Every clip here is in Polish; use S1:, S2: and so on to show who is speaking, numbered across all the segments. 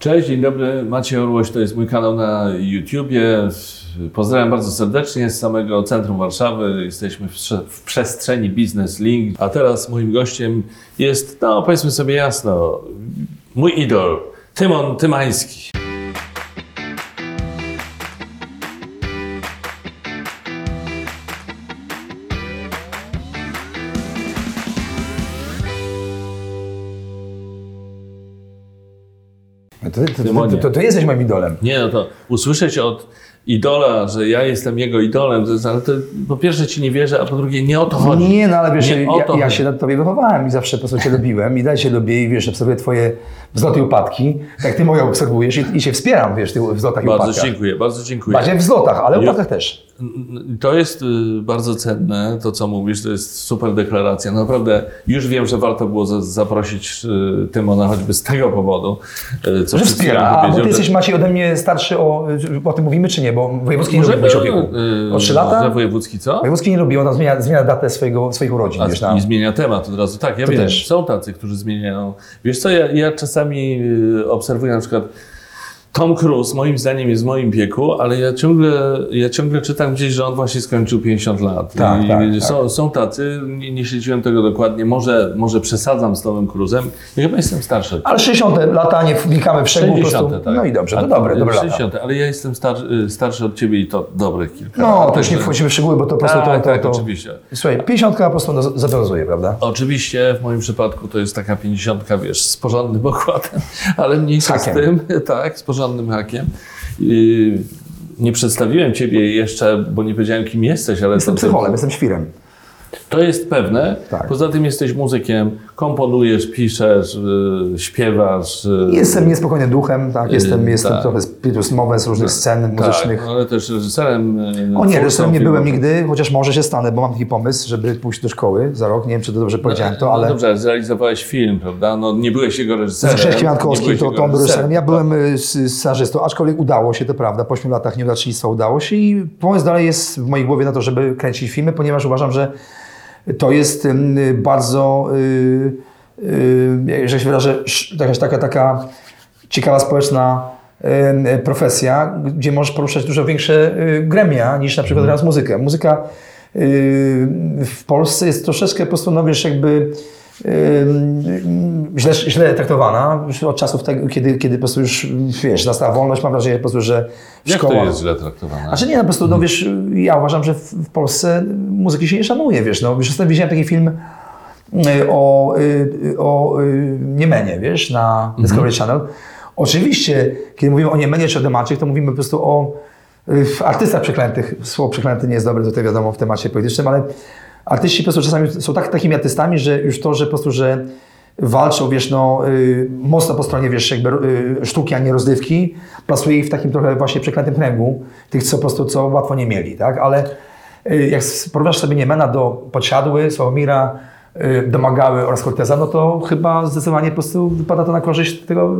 S1: Cześć, dzień dobry. Maciej Orłoś, to jest mój kanał na YouTubie. Pozdrawiam bardzo serdecznie z samego centrum Warszawy. Jesteśmy w, w przestrzeni Business Link. A teraz moim gościem jest, no powiedzmy sobie jasno, mój idol, Tymon Tymański.
S2: To, to, to,
S1: Tymonie.
S2: to, to, to jesteś moim idolem.
S1: Nie, no to usłyszeć od idola, że ja jestem jego idolem, ale to po pierwsze ci nie wierzę, a po drugie nie o to chodzi.
S2: Nie, no ale wiesz,
S1: Nie
S2: ja, ja
S1: chodzi.
S2: się na tobie wychowałem i zawsze po prostu cię lubiłem i dalej cię lubię i wiesz, obserwuję twoje wzloty i upadki, tak ty moje obserwujesz i, i się wspieram, wiesz, w wzlotach i
S1: Bardzo
S2: upadkach.
S1: dziękuję, bardzo dziękuję.
S2: Bardziej w wzlotach, ale
S1: Ja-
S2: upadkach też.
S1: To jest y, bardzo cenne, to co mówisz, to jest super deklaracja. Naprawdę już wiem, że warto było za- zaprosić y, Tymona choćby z tego powodu, y, co
S2: Że wspiera, a bo ty jesteś Maciej ode mnie starszy o, o tym mówimy czy nie, bo wojewódzki nie lubi O 3 lata?
S1: Że wojewódzki co?
S2: Wojewódzki nie lubi, on zmienia, zmienia datę swojego, swoich urodzin,
S1: A,
S2: wiesz, na...
S1: I zmienia temat od razu. Tak, ja
S2: To
S1: wiem,
S2: też.
S1: są tacy, którzy zmieniają. Wiesz co, ja, ja czasami obserwuję na przykład Tom Cruise, moim zdaniem jest w moim wieku, ale ja ciągle, ja ciągle czytam gdzieś, że on właśnie skończył 50 lat.
S2: Tak,
S1: I
S2: tak,
S1: są, są tacy, nie, nie śledziłem tego dokładnie, może, może przesadzam z Tomem Cruise'em. Ja chyba jestem starszy.
S2: Ale 60 lata, nie wnikamy w szczegóły, po
S1: 60,
S2: prostu.
S1: tak.
S2: No i dobrze, to
S1: ty-
S2: dobre, dobre lata.
S1: 60, ale ja jestem star, y, starszy od ciebie i to dobre kilka
S2: No,
S1: lat.
S2: to już nie wchodzimy w szczegóły, bo to po prostu
S1: Tak,
S2: to, to,
S1: tak,
S2: to...
S1: oczywiście.
S2: Słuchaj, 50 po prostu no, zawiązuje, prawda?
S1: Oczywiście w moim przypadku to jest taka pięćdziesiątka, wiesz, z porządnym okładem, ale mniejsza z tym, tak, z porządnym hakiem. Yy, Nie przedstawiłem Ciebie jeszcze, bo nie powiedziałem, kim jesteś, ale
S2: Jestem psycholem, jestem świrem.
S1: To jest pewne.
S2: Tak.
S1: Poza tym jesteś muzykiem, komponujesz, piszesz, yy, śpiewasz. yy,
S2: Jestem niespokojnym duchem, tak, jestem,
S1: Yy,
S2: jestem
S1: tak.
S2: trochę z mowę z różnych scen muzycznych.
S1: Tak, ale też reżyserem. yy,
S2: O nie, reżyserem nie byłem nigdy, chociaż może się stanę, bo mam taki pomysł, żeby pójść do szkoły za rok. Nie wiem, czy to dobrze powiedziałem to,
S1: No
S2: ale
S1: dobrze, zrealizowałeś film, prawda? No nie byłeś jego reżyserem.
S2: Kwiatkowski
S1: byłeś
S2: to, to był reżyserem. Ja
S1: tak.
S2: byłem y, scenarzystą, aczkolwiek udało się, to prawda, po 8 latach nieudacznictwa udało się i pomysł dalej jest w mojej głowie na to, żeby kręcić filmy, ponieważ uważam, że to jest y, bardzo, y, y, że się wyrażę, jakaś taka, taka ciekawa społeczna y, profesja, gdzie możesz poruszać dużo większe y, gremia niż na przykład teraz muzykę. Muzyka y, w Polsce jest troszeczkę po prostu, no wiesz, jakby źle, źle traktowana od czasów tego, kiedy, kiedy po prostu już, wiesz, nastała wolność, mam wrażenie po prostu, że w
S1: Jak
S2: szkołach...
S1: to jest źle traktowane?
S2: Znaczy nie, no po prostu, no wiesz, ja uważam, że w, w Polsce muzyki się nie szanuje, wiesz, no. Już ostatnio widziałem taki film y, o, y, o y, Niemenie, wiesz, na Discovery Channel. Oczywiście, kiedy mówimy o Niemenie czy o temacie, to mówimy po prostu o artystach przeklętych. Słowo przeklęty nie jest dobre tutaj wiadomo w temacie politycznym, ale artyści po prostu czasami są tak, takimi artystami, że już to, że po prostu, że walczą, wiesz, no, y, mocno po stronie, wiesz, jakby y, sztuki, a nie rozrywki, plasuje ich w takim trochę właśnie przeklętym kręgu, tych, co po prostu, co łatwo nie mieli, tak, ale y, jak porównasz sobie Niemena do Podsiadły, Sławomira, Domagały oraz Corteza, no to chyba zdecydowanie po prostu wypada to na korzyść tego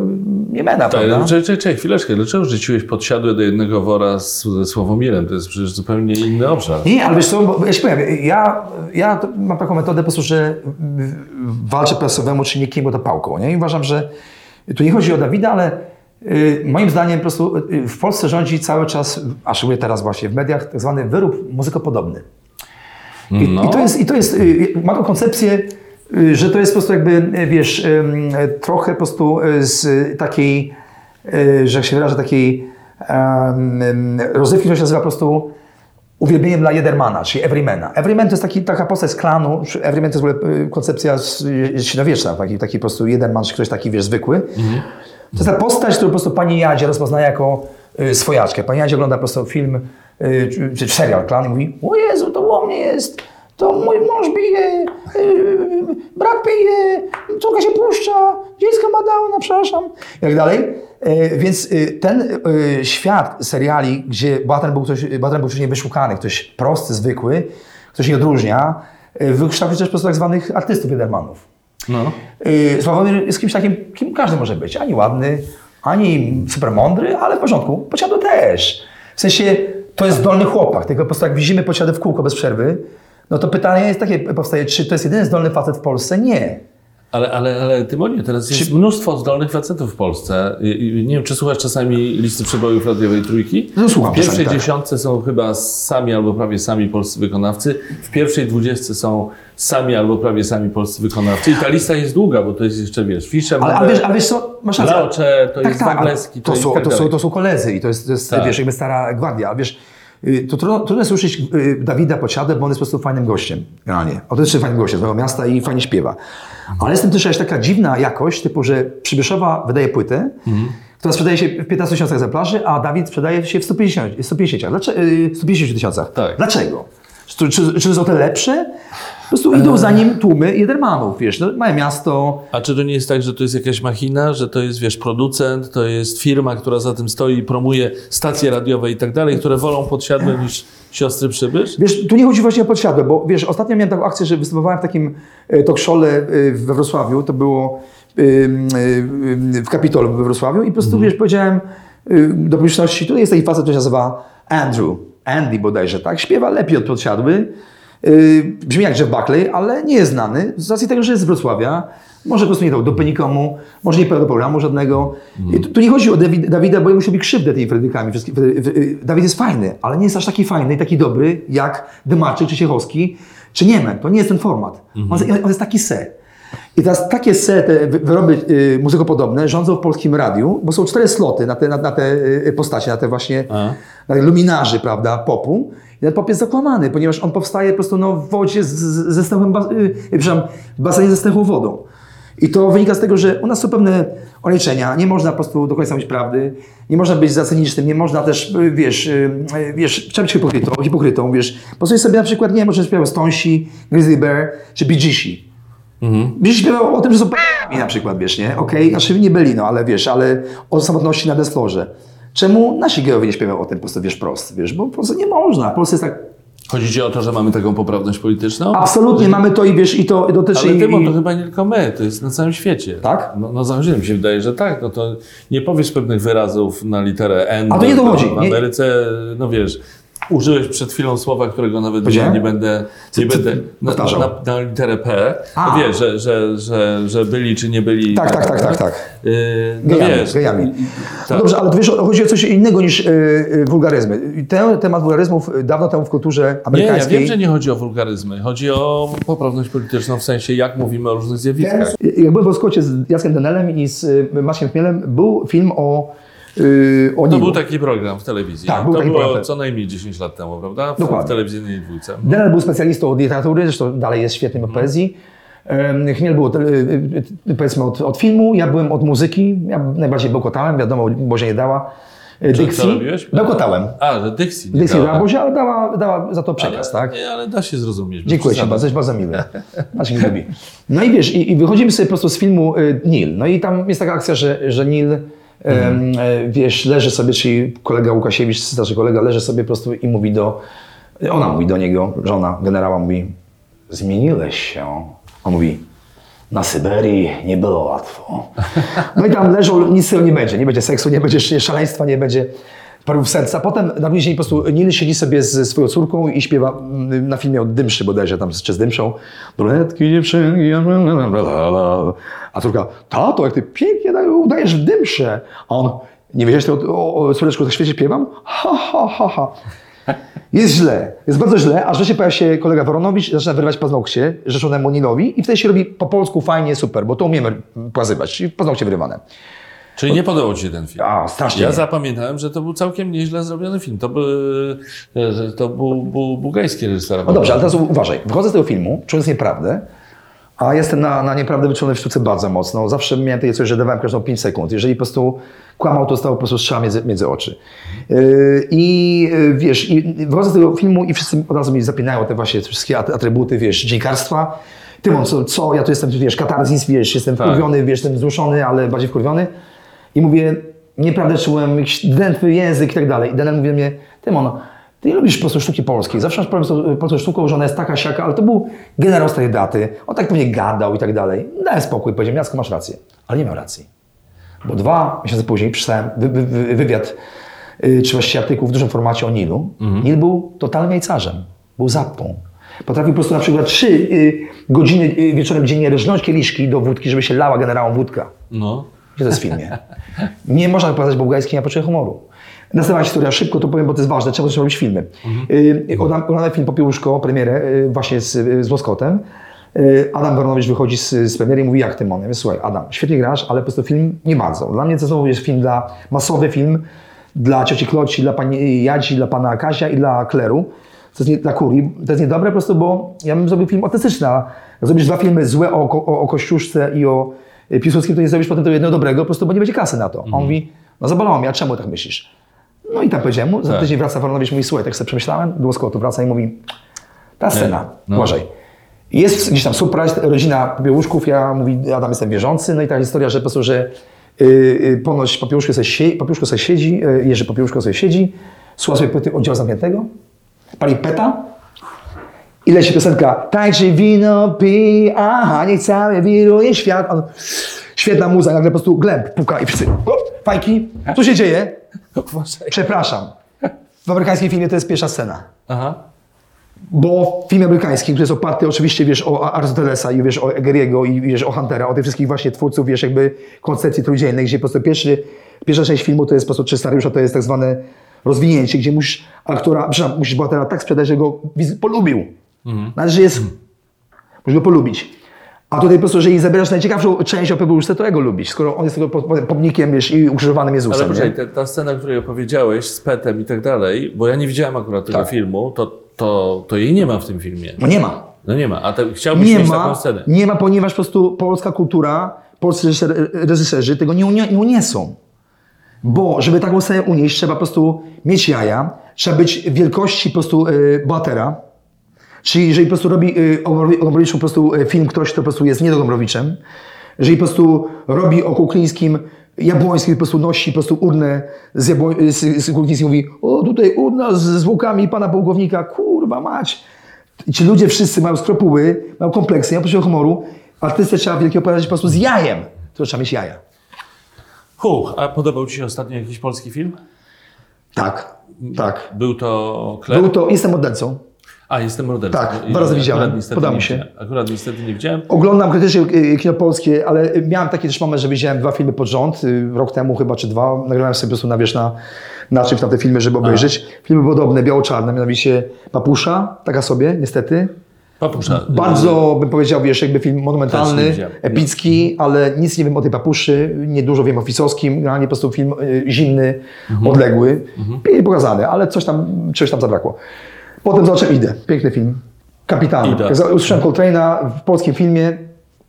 S2: Niemena, prawda?
S1: Tak, Czekaj, czekaj, chwileczkę. Dlaczego rzuciłeś podsiadłe do jednego wora z, ze Sławomirem? To jest przecież zupełnie inny obszar.
S2: Nie, ale wiesz co, bo ja ci powiem, ja, ja mam taką metodę po prostu, że walczę prasowemu czynnikiem, to pałką, nie? I uważam, że tu nie chodzi o Dawida, ale y, moim zdaniem po prostu y, w Polsce rządzi cały czas, a szczególnie teraz właśnie w mediach, tak zwany wyrób muzykopodobny. I,
S1: No.
S2: i to jest, i to jest y, ma tą koncepcję, y, że to jest po prostu jakby, y, wiesz, trochę po prostu y, z takiej, y, że jak się wyrażę, takiej rozrywki, która się nazywa po prostu uwielbieniem dla Jedermana, czyli Everymana. Everyman to jest taki, taka postać z klanu, Everyman to jest w ogóle y, koncepcja y, średniowieczna, taki, taki po prostu Jederman, czy ktoś taki, wiesz, zwykły. To jest ta postać, którą po prostu pani Jadzie rozpoznaje jako y, swojaczkę. Pani Jadzie ogląda po prostu film, y, czy, czy serial Klan i mówi, o Jezu, to u mnie jest, to mój mąż bije, y, brat pije, córka się puszcza, dziecko ma downa, przepraszam, i tak dalej. Y, Więc y, ten y, świat seriali, gdzie bohater był, ktoś, bohater był ktoś niewyszukany, ktoś prosty, zwykły, ktoś nie odróżnia, y, wykształcił też po prostu tak zwanych artystów Jedermanów.
S1: No.
S2: Sławomir jest kimś takim, kim każdy może być. Ani ładny, ani super mądry, ale w porządku. Pociądu też. W sensie, to jest zdolny chłopak, tylko po prostu jak widzimy pociądy w kółko bez przerwy, no to pytanie jest takie, powstaje, czy to jest jedyny zdolny facet w Polsce? Nie.
S1: Ale, ale, ale Tymonie, teraz jest mnóstwo zdolnych facetów w Polsce. Nie wiem, czy słuchasz czasami listy przebojów radiowej trójki?
S2: No, słucham
S1: W pierwszej
S2: tak.
S1: dziesiątce są chyba sami albo prawie sami polscy wykonawcy. W pierwszej dwudziestce są sami albo prawie sami polscy wykonawcy. I ta lista jest długa, bo to jest jeszcze, wiesz, Fischer,
S2: Ale, a wiesz, a wiesz co, masz rację.
S1: Laocze, to
S2: tak,
S1: jest
S2: tak, ale
S1: Wagleski,
S2: to,
S1: jest
S2: są,
S1: tak
S2: to, są, to są koledzy i to jest, to jest
S1: Tak.
S2: wiesz, jakby stara gwardia. A wiesz, y, to trudno, trudno słyszeć y, Dawida Pociadę, bo on jest po prostu fajnym gościem, generalnie. On jest fajnym gościem z mojego miasta i fajnie śpiewa. Ale jest tym też jakaś taka dziwna jakość, typu, że Przybyszova wydaje płytę, która sprzedaje się w 15 tysiącach egzemplarzy, a Dawid sprzedaje się w 150, 150, Dlaczego, y, 150 tysiącach.
S1: Tak.
S2: Dlaczego? Czy, czy, czy są te lepsze? Po prostu idą za nim tłumy Jedermanów, wiesz, no, małe miasto,
S1: A czy to nie jest tak, że to jest jakaś machina, że to jest, wiesz, producent, to jest firma, która za tym stoi i promuje stacje radiowe i tak dalej, które wolą podsiadłe niż siostry przybysz?
S2: Wiesz, tu nie chodzi właśnie o podsiadłe, bo wiesz, ostatnio miałem taką akcję, że występowałem w takim e, talk show'le e, we Wrocławiu, to było e, e, w Kapitolu we Wrocławiu i po prostu, wiesz, powiedziałem e, do publiczności, tutaj jest taki facet, który się nazywa Andrew, Andy bodajże, tak? Śpiewa lepiej od podsiadły, e, brzmi jak Jeff Buckley, ale nie jest znany z racji tego, że jest z Wrocławia, może po prostu nie dał dupy nikomu, może nie do programu żadnego. I tu, tu nie chodzi o Dawi- Dawida, bo jemu się robi krzywdę tymi Fredykami. Fry- Dawid jest fajny, ale nie jest aż taki fajny i taki dobry jak Dymaczyk, czy Siechowski, czy Niemen. To nie jest ten format. On, jest- on jest taki se. I teraz takie se, te wy- wyroby y, muzykopodobne rządzą w polskim radiu, bo są cztery sloty na te, na, na te y, postacie, na te właśnie
S1: A.
S2: te luminarzy, prawda, popu. I ten pop jest zakłamany, ponieważ on powstaje po prostu no, w wodzie z, z, ze stęchłym, bas, y, przepraszam, w basenie ze stęchłą wodą. I to wynika z tego, że u nas są pewne ograniczenia, nie można po prostu do końca mówić prawdy, nie można być za cynicznym, nie można też, y, wiesz, y, y, wiesz, trzeba być hipokrytą, hipokrytą, wiesz. Posłuchaj sobie na przykład, nie wiem, może śpiewał Stonsi, Grizzly Bear, czy Bee Geesi. Mhm. Bee śpiewał o tym, że są p***ami na przykład, wiesz, nie? Okej, znaczy nie byli, no, ale wiesz, ale o samotności na desflorze. Czemu nasi gejowie nie śpiewają o tym po prostu, wiesz, prost, wiesz, bo po prostu nie można. Polsce jest tak,
S1: Chodzi ci o to, że mamy taką poprawność polityczną?
S2: absolutnie mamy to i wiesz, i to dotyczy...
S1: Ale
S2: i,
S1: Tymon, to
S2: i,
S1: chyba nie tylko my, to jest na całym świecie.
S2: Tak?
S1: No, no zachodzie mi się wydaje, że tak. No to nie powiesz pewnych wyrazów na literę N.
S2: A to nie dochodzi.
S1: W
S2: Nie-
S1: Ameryce, no wiesz, użyłeś przed chwilą słowa, którego nawet nie, nie będę, nie będę na, na, na literę P.
S2: A.
S1: Wiesz, że, że, że, że byli czy nie byli.
S2: Tak, tak, tak, tak, tak.
S1: Yy, no
S2: Gejami,
S1: wiesz,
S2: gejami. No
S1: tak.
S2: dobrze, ale wiesz, chodzi o coś innego niż y, y, wulgaryzmy. Ten temat wulgaryzmów y, dawno temu w kulturze
S1: Nie, ja
S2: amerykańskiej...
S1: wiem, że nie chodzi o wulgaryzmy. Chodzi o poprawność polityczną w sensie, jak mówimy o różnych zjawiskach.
S2: Jak byłem w Oskocie z Jackiem Denelem i z y, Maciem Chmielem, był film o, y, o
S1: To był taki program w telewizji.
S2: Tak, był
S1: to
S2: taki
S1: było
S2: program.
S1: co najmniej 10 lat temu, prawda? W,
S2: Dokładnie.
S1: w telewizyjnej dwójce.
S2: Denel był specjalistą od literatury, zresztą dalej jest świetnym od poezji. Em, Chmiel był y, y, powiedzmy od, od filmu, ja byłem od muzyki, ja najbardziej bełkotałem, wiadomo, Bozia nie dała.
S1: Co-
S2: Dixie.
S1: co robiłeś?
S2: Bełkotałem.
S1: A, że Dixie. nie
S2: Dixie
S1: dała.
S2: dała Bozia, ale dała, dała za to przekaz,
S1: ale,
S2: tak?
S1: Nie, ale da się zrozumieć.
S2: Dziękuję Ci bardzo, jesteś bardzo miły. Mnie lubi. No i wiesz, i, i wychodzimy sobie po prostu z filmu y, Nil. No i tam jest taka akcja, że, że Nil, em, e, wiesz, leży sobie, czyli kolega Łukasiewicz, starszy kolega, leży sobie po prostu i mówi do, ona mówi do niego, żona generała mówi, zmieniłeś się. On mówi, na Syberii nie było łatwo. No i tam leżą, nic z tego nie będzie. Nie będzie seksu, nie będzie szaleństwa, nie będzie parów serca. Potem na później po prostu Nil siedzi sobie ze swoją córką i śpiewa mm, na filmie od Dymszy bodajże, tam czy z Dymszą. Brunetki, dziewczynki, a córka, tato, jak ty pięknie tak udajesz w Dymsze. A on, nie wiedziałeś to o, o córeczku, tak świecie śpiewam? Ha, ha, ha, ha. Jest źle, jest bardzo źle, a wreszcie pojawia się kolega Woronowicz, zaczyna wyrywać paznokcie rzeczonemu Nilowi i wtedy się robi po polsku fajnie, super, bo to umiemy płazywać, czyli paznokcie wyrywane.
S1: Czyli nie podobał Ci się ten film?
S2: A, strasznie.
S1: Ja zapamiętałem, że to był całkiem nieźle zrobiony film. To, był, że to był, był bułgański reżyser.
S2: No dobrze, ale teraz uważaj, wychodzę z tego filmu, czując nieprawdę, a jestem na, na nieprawdę wyczulony w sztuce bardzo mocno. Zawsze miałem takie coś, że dawałem każdą 5 sekund. Jeżeli po prostu kłamał, to stało po prostu strzała między, między oczy. Yy, I yy, wiesz, i wychodzę z tego filmu i wszyscy od razu mi zapinają te właśnie wszystkie at- atrybuty, wiesz, dziennikarstwa. Tymon, co, co, ja tu jestem, wiesz, katarzis, wiesz, jestem
S1: Tak.
S2: wkurwiony, wiesz, jestem wzruszony, ale bardziej wkurwiony. I mówię, nieprawdę czułem, jakiś drętwy język i tak dalej. I Daniel mówi do mnie, Tymon, ty nie lubisz po prostu sztuki polskiej. Zawsze masz problem z tą polską sztuką, że ona jest taka, siaka, ale to był generał z tej daty. On tak pewnie gadał i tak dalej. Dałem spokój, powiedziałem, Jacku, masz rację. Ale nie miał racji. Bo dwa miesiące później przeczytałem wy, wy, wy, wywiad, yy, czy właściwie artykuł w dużym formacie o Nilu. Nil był totalnym jajcarzem. Był zappą. Potrafił po prostu na przykład trzy y, godziny y, wieczorem dziennie rżnąć kieliszki do wódki, żeby się lała generałom wódka.
S1: No.
S2: Gdzie to jest w filmie? Nie można pokazać bułgarskiej na poczucie humoru. Następna historia, szybko to powiem, bo to jest ważne, trzeba też robić filmy. Y, oglądam- Oglądam film Popiełuszko, premierę, y, właśnie z, z Łoskotem. Y, Adam Baronowicz wychodzi z, z premiery i mówi, jak ty, Mon? Ja mówię, słuchaj, Adam, świetnie grasz, ale po prostu film nie bardzo. Dla mnie to znowu jest film dla, masowy film dla cioci Kloci, dla pani Jadzi, dla pana Kasia i dla Kleru. To jest nie, dla Kurii. To jest niedobre po prostu, bo ja bym zrobił film autentyczny. a Jak zrobisz dwa filmy złe o, o, o Kościuszce i o y, Piłsudskim, to nie zrobisz potem tego jednego dobrego, po prostu, bo nie będzie kasy na to. A on mówi, no zabolało mnie, a czemu tak myślisz? No i tak powiedziałem mu, za
S1: Tak.
S2: tydzień wraca Baronowicz, mówi, słuchaj, tak sobie przemyślałem, do Łoskotu wraca i mówi, ta scena,
S1: no.
S2: Jest gdzieś tam surprise, rodzina Popiełuszków, ja mówi, Adam jestem wierzący, no i ta historia, że po prostu, że yy, ponoć Popiełuszko sobie, sie, Popiełuszko sobie siedzi, yy, Jerzy Popiełuszko sobie siedzi, słucha sobie płyty oddziału zamkniętego, pali peta i leci piosenka Tańczy wino, pij, aha, niech cały wiruje świat. On, świetna muza, nagle po prostu glęb puka i wszyscy, o, fajki, co się dzieje? Przepraszam. W amerykańskim filmie to jest pierwsza scena.
S1: Aha.
S2: Bo film amerykański, który jest oparty oczywiście, wiesz, o Aristotelesa i wiesz, o Egeriego i wiesz, o Huntera, o tych wszystkich właśnie twórców, wiesz, jakby koncepcji trójdzielnej, gdzie po prostu pierwszy, pierwsza część filmu to jest po prostu, czy scenariusza to jest tak zwane rozwinięcie, gdzie musisz aktora, przepraszam, musisz bohatera tak sprzedać, że go wiz- polubił. Że jest, musisz go polubić. A tutaj po prostu, jeżeli zabierasz najciekawszą część o Pebuszce, to jego lubić, skoro on jest po- pomnikiem, wiesz, i ukrzyżowanym
S1: Ale
S2: Jezusem.
S1: poczekaj,
S2: nie?
S1: ta, ta scena, o której opowiedziałeś z Petem i tak dalej, bo ja nie widziałem akurat tego
S2: Tak.
S1: filmu, to, to, to jej nie ma w tym filmie.
S2: No nie ma.
S1: No nie ma, a te, chciałbyś
S2: Nie
S1: mieć
S2: ma,
S1: taką scenę.
S2: nie ma, ponieważ po prostu polska kultura, polscy reżyser, reżyserzy tego nie, unie, nie uniesą. Bo żeby taką scenę unieść, trzeba po prostu mieć jaja, trzeba być wielkości po prostu y, bohatera. Czyli jeżeli po prostu robi y, o Gombrowiczu- po prostu y, film ktoś, kto po prostu jest nie do Gombrowiczem, jeżeli po prostu robi o Kuklińskim, Jabłoński po prostu nosi po prostu urnę z, Jabło, z, z Kuklińskim mówi, o tutaj urna z zwłokami pana pułkownika, kurwa mać. I ci ludzie wszyscy mają skropuły, mają kompleksy, mają poczucie humoru, artystę trzeba wielkie opowiadać po prostu z jajem. To trzeba mieć jaja.
S1: Huh, a podobał Ci się ostatnio jakiś polski film?
S2: Tak, tak.
S1: Był to Kler?
S2: Był to, jestem mordercą.
S1: A, jestem mordercą.
S2: Tak, dwa razy widziałem. Podoba
S1: nie
S2: mi się.
S1: Akurat niestety nie widziałem.
S2: Oglądam krytycznie y, kino polskie, ale y, miałem taki też moment, że widziałem dwa filmy pod rząd, y, rok temu chyba czy dwa. Nagrałem sobie po prostu na, wiesz, na, na czymś na te filmy, żeby obejrzeć. Filmy podobne, biało-czarne, mianowicie Papusza, taka sobie, niestety.
S1: Papusza.
S2: Bardzo bym powiedział, wiesz, jakby film monumentalny, epicki, ale nic nie wiem o tej papuszy, niedużo wiem o Ficowskim, generalnie po prostu film y, zimny,
S1: Mhm.
S2: odległy, pięknie pokazany, ale coś tam, czegoś tam zabrakło. Potem zobaczyłem Idę, piękny film, Kapitan. Usłyszałem Coltrane'a w polskim filmie,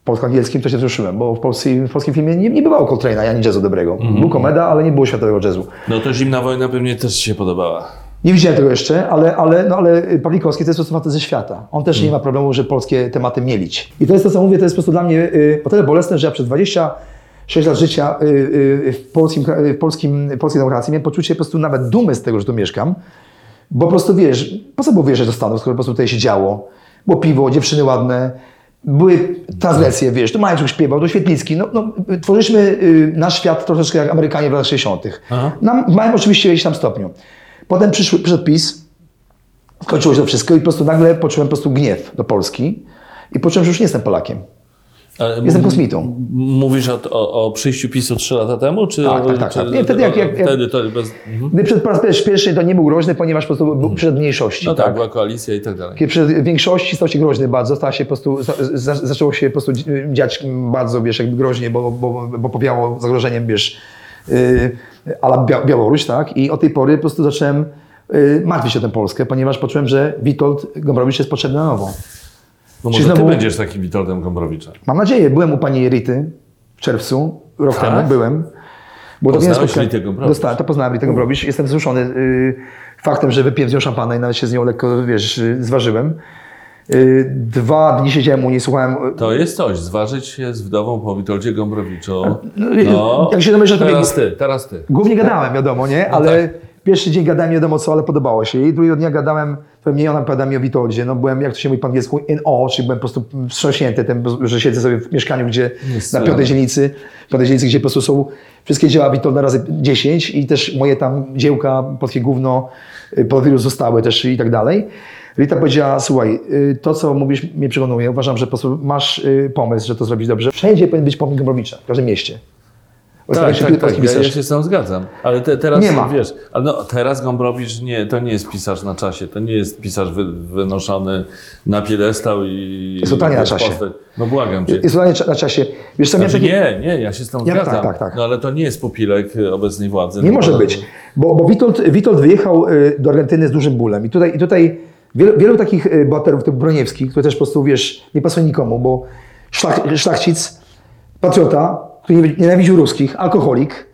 S2: polsko-angielskim, to się wzruszyłem, bo w, polskim- w polskim filmie nie, nie bywało Coltrane'a, ani jazzu dobrego.
S1: Mhm.
S2: Był komeda, ale nie było światowego jazzu.
S1: No to Zimna Wojna pewnie też Ci się podobała.
S2: Nie widziałem tego jeszcze, ale, ale, no, ale Pawlikowski to jest po prostu facet ze świata. On też nie ma problemu, że polskie tematy mielić. I to jest to, co mówię, to jest po prostu dla mnie y, o tyle bolesne, że ja przez 26 lat życia y, y, w, polskim, y, w, polskim, w polskiej demokracji miałem poczucie po prostu nawet dumy z tego, że tu mieszkam. Bo po prostu wiesz, po co było wyjeżdżać do Stanów, skoro po prostu tutaj się działo. Było piwo, dziewczyny ładne, były transgresje, wiesz, tu Mańczuk śpiewał, tu Świetlicki. No, no, tworzyliśmy y, nasz świat troszeczkę jak Amerykanie w latach 60.
S1: Aha.
S2: Nam, w małym oczywiście jakimś tam stopniu. Potem przyszły, przyszedł PiS, skończyło się to wszystko i po prostu nagle poczułem po prostu gniew do Polski i poczułem, że już nie jestem Polakiem. Jestem kosmitą.
S1: Mówisz o, o, o przyjściu PiSu 3 lata temu? Czy,
S2: Tak, tak, tak,
S1: czy,
S2: tak. Nie, wtedy jak- jak-
S1: wtedy to bez... Mhm.
S2: Gdy przed po raz pierwszy- to nie był groźny, ponieważ po prostu był przed mniejszości.
S1: No tak, była koalicja i tak dalej.
S2: Kiedy przed większości stał się groźny bardzo, stała się po prostu, za, za, zaczęło się po prostu dziać bardzo, wiesz, jakby groźnie, bo, bo, bo powiało zagrożeniem, wiesz, yy, ala Bia- Białoruś, tak? I od tej pory po prostu zacząłem yy, martwić się o tę Polskę, ponieważ poczułem, że Witold Gombrowicz jest potrzebny na nowo.
S1: No może ty będziesz takim Witoldem Gombrowicza.
S2: Mam nadzieję, byłem u pani Rity w czerwcu, rok
S1: Tak?
S2: temu byłem. To
S1: Poznałeś
S2: spotkanie-
S1: Ritę Gombrowicz?
S2: Dostałem, to poznałem Ritę Gombrowicz. Jestem wzruszony y, faktem, że wypiłem z nią szampana i nawet się z nią lekko, wiesz, y, zważyłem. Y, dwa dni siedziałem u niej, słuchałem...
S1: To jest coś, zważyć się z wdową po Witoldzie Gombrowiczu.
S2: No, jak się domyślasz,
S1: teraz ty, teraz ty.
S2: Głównie gadałem, wiadomo, nie?
S1: No
S2: Ale
S1: tak.
S2: Pierwszy dzień gadałem nie wiadomo co, ale podobało się. I drugiego dnia gadałem, pewnie ona opowiada mi o Witoldzie. No byłem, jak to się mówi po angielsku, in awe, czyli byłem po prostu wstrząśnięty tym, że siedzę sobie w mieszkaniu, gdzie
S1: Jest
S2: na piątej dzielnicy, piątej dzielnicy, gdzie po prostu są wszystkie dzieła Witolda razy 10 i też moje tam dziełka, polskie gówno, y, po wielu zostały też i tak dalej. Rita powiedziała, słuchaj, y, to co mówisz mnie przekonuje, uważam, że po prostu masz y, pomysł, że to zrobić dobrze. Wszędzie powinien być pomnik Gombrowicza, w każdym mieście.
S1: Tak, tak, tak, ja, ja się z tym zgadzam. Ale te, teraz,
S2: Nie ma.
S1: wiesz, ale no, teraz Gombrowicz nie, to nie jest pisarz na czasie, to nie jest pisarz wy, wynoszony na piedestał i...
S2: Jest totalnie na czasie.
S1: postać. No błagam cię.
S2: Jest totalnie na czasie. Wiesz co,
S1: Znaczy, nie, nie, ja się z tym
S2: Ja-
S1: zgadzam.
S2: tak, tak, tak.
S1: No ale to nie jest pupilek obecnej władzy.
S2: Nie
S1: No,
S2: może być, bo, bo Witold, Witold wyjechał y, do Argentyny z dużym bólem i tutaj, i tutaj wielu, wielu takich y, bohaterów, typu Broniewski, który też po prostu, wiesz, nie pasuje nikomu, bo szlach, szlachcic, patriota, który nie- nienawidził ruskich, alkoholik,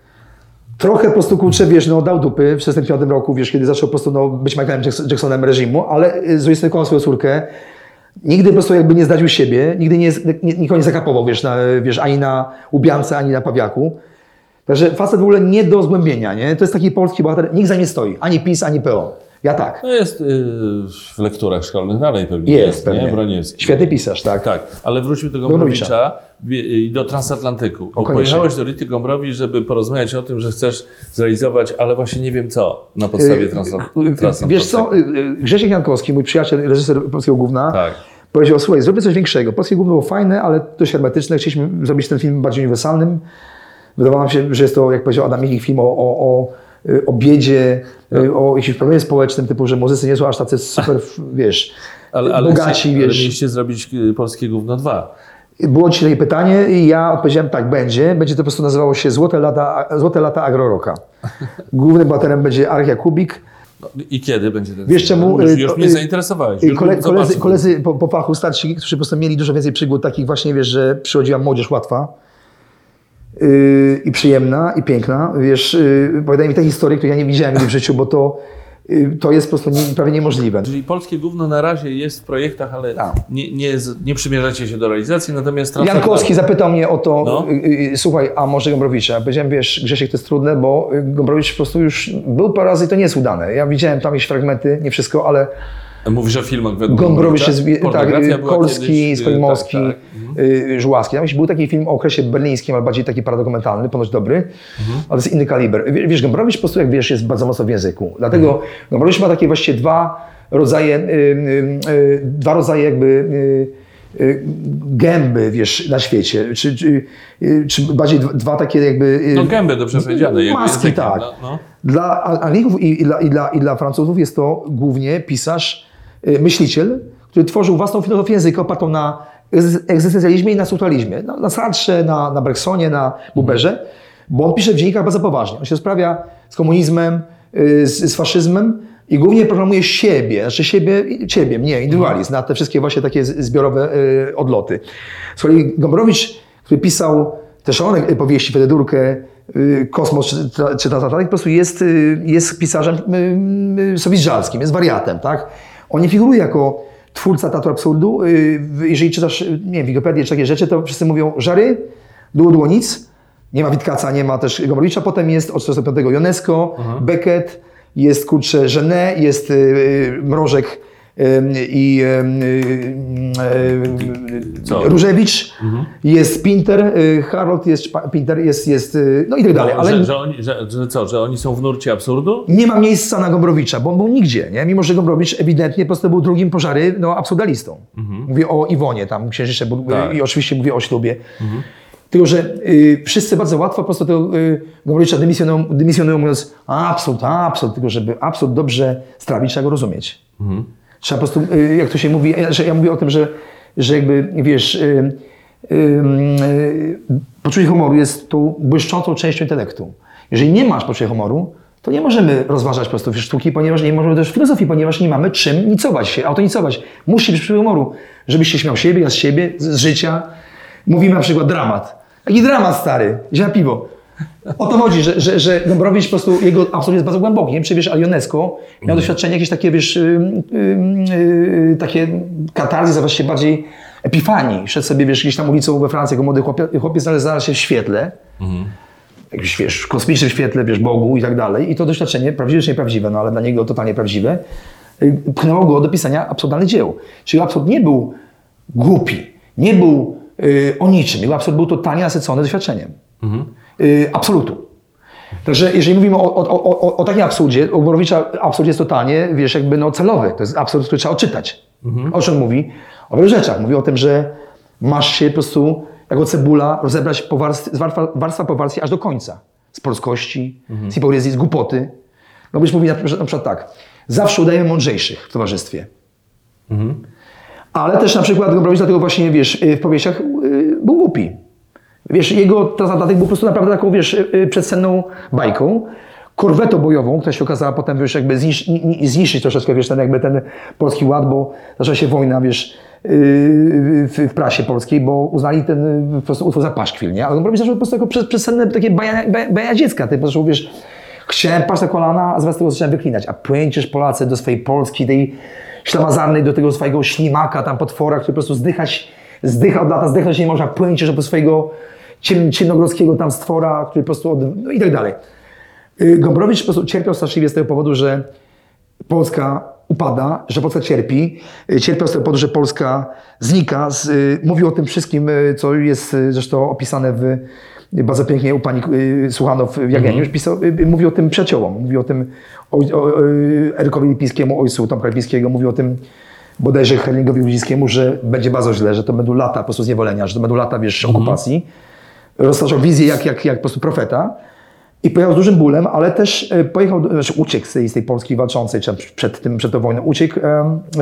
S2: trochę po prostu, kurczę, wiesz, no dał dupy w 1965 roku, wiesz, kiedy zaczął po prostu no, być Michaelem Jackson- Jacksonem reżimu, ale y, z drugiej strony swoją córkę, Nigdy po prostu jakby nie zdradził siebie, nigdy nie, nie, nikogo nie zakapował, wiesz, na, wiesz, ani na Ubiance, ani na Pawiaku. Także facet w ogóle nie do zgłębienia, nie? To jest taki polski bohater, nikt za nie stoi, ani PiS, ani PO. Ja tak.
S1: No jest y, w lekturach szkolnych dalej pewnie
S2: Jest,
S1: jest,
S2: pewnie.
S1: nie? Broniewski.
S2: Świetny pisarz, tak.
S1: Tak, ale wróćmy do
S2: Gombrowicza.
S1: I do transatlantyku. Bo pojechałeś do Rity Gombrowicz, żeby porozmawiać o tym, że chcesz zrealizować, ale właśnie nie wiem co, na podstawie
S2: Y,
S1: transat-
S2: y,
S1: transatlantyku.
S2: Wiesz co, Grzesiek Jankowski, mój przyjaciel, reżyser Polskiego Gówna,
S1: Tak.
S2: powiedział, słuchaj, zróbmy coś większego. Polskie Gówno było fajne, ale dość hermetyczne. Chcieliśmy zrobić ten film bardziej uniwersalnym. Wydawało nam się, że jest to, jak powiedział Adam Michnik, film o, o, o, y, o biedzie, y, o jakimś problemie społecznym, typu, że muzycy nie są aż tacy super, wiesz,
S1: ale, ale,
S2: bogaci,
S1: ale
S2: wiesz.
S1: mieliście zrobić y, Polskie Gówno 2.
S2: Było dzisiaj takie pytanie i ja odpowiedziałem tak, będzie. Będzie to po prostu nazywało się Złote lata, Złote lata Agroroka. Głównym bohaterem będzie Arch Jakubik.
S1: No, I kiedy będzie ten
S2: Wiesz
S1: film?
S2: czemu,
S1: Już, już mnie zainteresowałeś. Już
S2: kole, koledzy, koledzy po, po fachu starsi, którzy po prostu mieli dużo więcej przygód, takich właśnie, wiesz, że przychodziła młodzież łatwa yy, i przyjemna i piękna. Wiesz, yy, mi te historie, które ja nie widziałem w życiu, bo to, yy, to jest po prostu nie, prawie niemożliwe.
S1: Czyli Polskie Gówno na razie jest w projektach, ale
S2: Tak.
S1: nie, nie, nie przymierzacie się do realizacji, natomiast
S2: Jankowski zapytał mnie o to,
S1: No.
S2: yy, yy, słuchaj, a może Gombrowicza? Ja powiedziałem, wiesz, Grzesiek, to jest trudne, bo yy, Gombrowicz po prostu już był parę razy i to nie jest udane. Ja widziałem tam jakieś fragmenty, nie wszystko, ale
S1: Mówisz o filmach według
S2: Gombrowicz jest, tak,
S1: kiedyś, y,
S2: Swoimowski,
S1: tak, tak.
S2: Y, Żuławski. Tam był taki film o okresie berlińskim, ale bardziej taki paradokumentalny, ponoć dobry,
S1: Mhm.
S2: ale to jest inny kaliber. Wie- Wiesz, Gombrowicz po prostu, jak wiesz, jest bardzo mocno w języku. Dlatego
S1: Mhm.
S2: Gombrowicz ma takie właściwie dwa rodzaje, y, y, y, dwa rodzaje jakby y, y, gęby, wiesz, na świecie. Czy, czy, czy bardziej dwa, dwa takie jakby...
S1: No gęby dobrze powiedziane.
S2: Maski,
S1: językiem,
S2: tak.
S1: No, no.
S2: Dla Anglików i, i, dla, i, dla, i dla Francuzów jest to głównie pisarz, myśliciel, który tworzył własną filozofię języka opartą na egzystencjalizmie i na strukturalizmie. Na, na Sartrze, na, na Bergsonie, na Buberze, bo on pisze w dziennikach bardzo poważnie. On się sprawia z komunizmem, y, z, z faszyzmem i głównie proklamuje siebie, znaczy siebie, ciebie, mnie, indywidualizm, na te wszystkie właśnie takie zbiorowe y, odloty. Z kolei Gombrowicz, który pisał te szalone powieści, Fededurkę, y, Kosmos czy, czy Transatlantyk, po prostu jest, y, jest pisarzem y, y, jest wariatem, tak? On nie figuruje jako twórca teatru absurdu. y, Jeżeli czytasz, y, nie wiem, Wikipedię czy takie rzeczy, to wszyscy mówią żary, długo, długo nic. Nie ma Witkaca, nie ma też Gombrowicza. Potem jest od 45 Jonesko, Beckett, jest kurczę Genet, jest y, Mrożek i y, y,
S1: Co?
S2: Różewicz, jest Pinter, y, Harold, jest Pinter, jest, jest no i tak dalej.
S1: No,
S2: Ale
S1: że, że, oni, że, że co, że oni są w nurcie absurdu?
S2: nie ma miejsca na Gombrowicza, bo on był nigdzie, nie? Mimo, że Gombrowicz ewidentnie po prostu był drugim pożary, no absurdalistą. Mówię o Iwonie, tam księżycze, bo,
S1: Tak.
S2: i oczywiście mówię o ślubie. Tylko, że y, wszyscy bardzo łatwo po prostu tego y, Gombrowicza dymisjonują, dymisjonują mówiąc absurd, absurd, tylko żeby absurd dobrze strawić, trzeba go rozumieć. Trzeba po prostu, y, jak to się mówi, ja, ja mówię o tym, że, że jakby, wiesz, y, y, poczucie humoru jest tą błyszczącą częścią intelektu. Jeżeli nie masz poczucia humoru, to nie możemy rozważać po prostu sztuki, ponieważ nie możemy też filozofii, ponieważ nie mamy czym nicować się, autonicować. Musi być poczucie humoru, żebyś się śmiał siebie, ja z siebie, z, życia. Mówimy na przykład dramat. Jaki dramat stary? Wziąłem piwo. O to chodzi, że, że, że Dąbrowicz po prostu, jego absolut jest bardzo głęboki. Nie wiem, czy wiesz, ale UNESCO miał doświadczenie jakieś takie, wiesz, ym, yy, takie katarzy, a właściwie bardziej epifanii. Szedł sobie, wiesz, gdzieś tam ulicą we Francji jako młody chłopiec, ale znalazł się w świetle. jakimś, wiesz, kosmicznym świetle, wiesz, Bogu i tak dalej. I to doświadczenie, prawdziwe czy nieprawdziwe, no ale dla niego totalnie prawdziwe, y, pchnęło go do pisania absurdalnych dzieł. Czyli absurd nie był głupi, nie był y, o niczym. Jego absurd był totalnie nasycony doświadczeniem. Y, absolutu. Także jeżeli mówimy o, o, o, o, takim absurdzie, u Borowicza absurd jest totalnie, wiesz, jakby no celowy. To jest absurd, który trzeba odczytać. O czym mówi? O wielu rzeczach. Mówi o tym, że masz się po prostu jako cebula rozebrać po warstw, z warstwa, warstwa po warstwie aż do końca. Z polskości, z hipokryzji, z głupoty. No byś mówi na, przykład- na przykład tak. Zawsze udajemy mądrzejszych w towarzystwie. Ale też na przykład Gombrowicz dlatego właśnie, wiesz, y, w powieściach y, był głupi. Wiesz, jego transatlantyk był po prostu naprawdę taką, wiesz, y, y, przedsenną bajką. Korwetą bojową, która się okazała potem, wiesz, jakby znisz, ni- ni- zniszczyć troszeczkę, wiesz, ten jakby ten polski ład, bo zaczęła się wojna, wiesz, yy, w, prasie polskiej, bo uznali ten y, po prostu utwór za paszkwil, nie? Ale Gombrowicz zaczął po prostu jako przesenne takie baja, baja, baja dziecka, ty po prostu, wiesz, chciałem paść na kolana, a zamiast tego zacząłem wyklinać, a pędziesz Polacy do swojej Polski, tej ślamazarnej, do tego swojego ślimaka, tam potwora, który po prostu zdychać, zdycha od lata, zdechnąć nie można, pędziesz do swojego ciem, ciemnogrodzkiego tam stwora, który po prostu, od, no i tak dalej. Y, Gombrowicz po prostu cierpiał straszliwie z tego powodu, że Polska upada, że Polska cierpi. Y, Cierpiał z tego powodu, że Polska znika. Z, y, mówił o tym wszystkim, co jest zresztą opisane w, bardzo pięknie u pani Słuchanow w Jageniusz. Pisał, y, y, mówił o tym przyjaciołom. Mówił o tym o, o, y, Erykowi Lipińskiemu, ojcu Tomka Lipińskiego. Mówił o tym bodajże Herlingowi Grudzińskiemu, że będzie bardzo źle, że to będą lata po prostu zniewolenia, że to będą lata, wiesz, okupacji. Roztaczał wizję jak, jak, jak po prostu profeta. I pojechał z dużym bólem, ale też e, pojechał, znaczy uciekł z tej, Polski walczącej, czy przed, tym, przed tą wojną, uciekł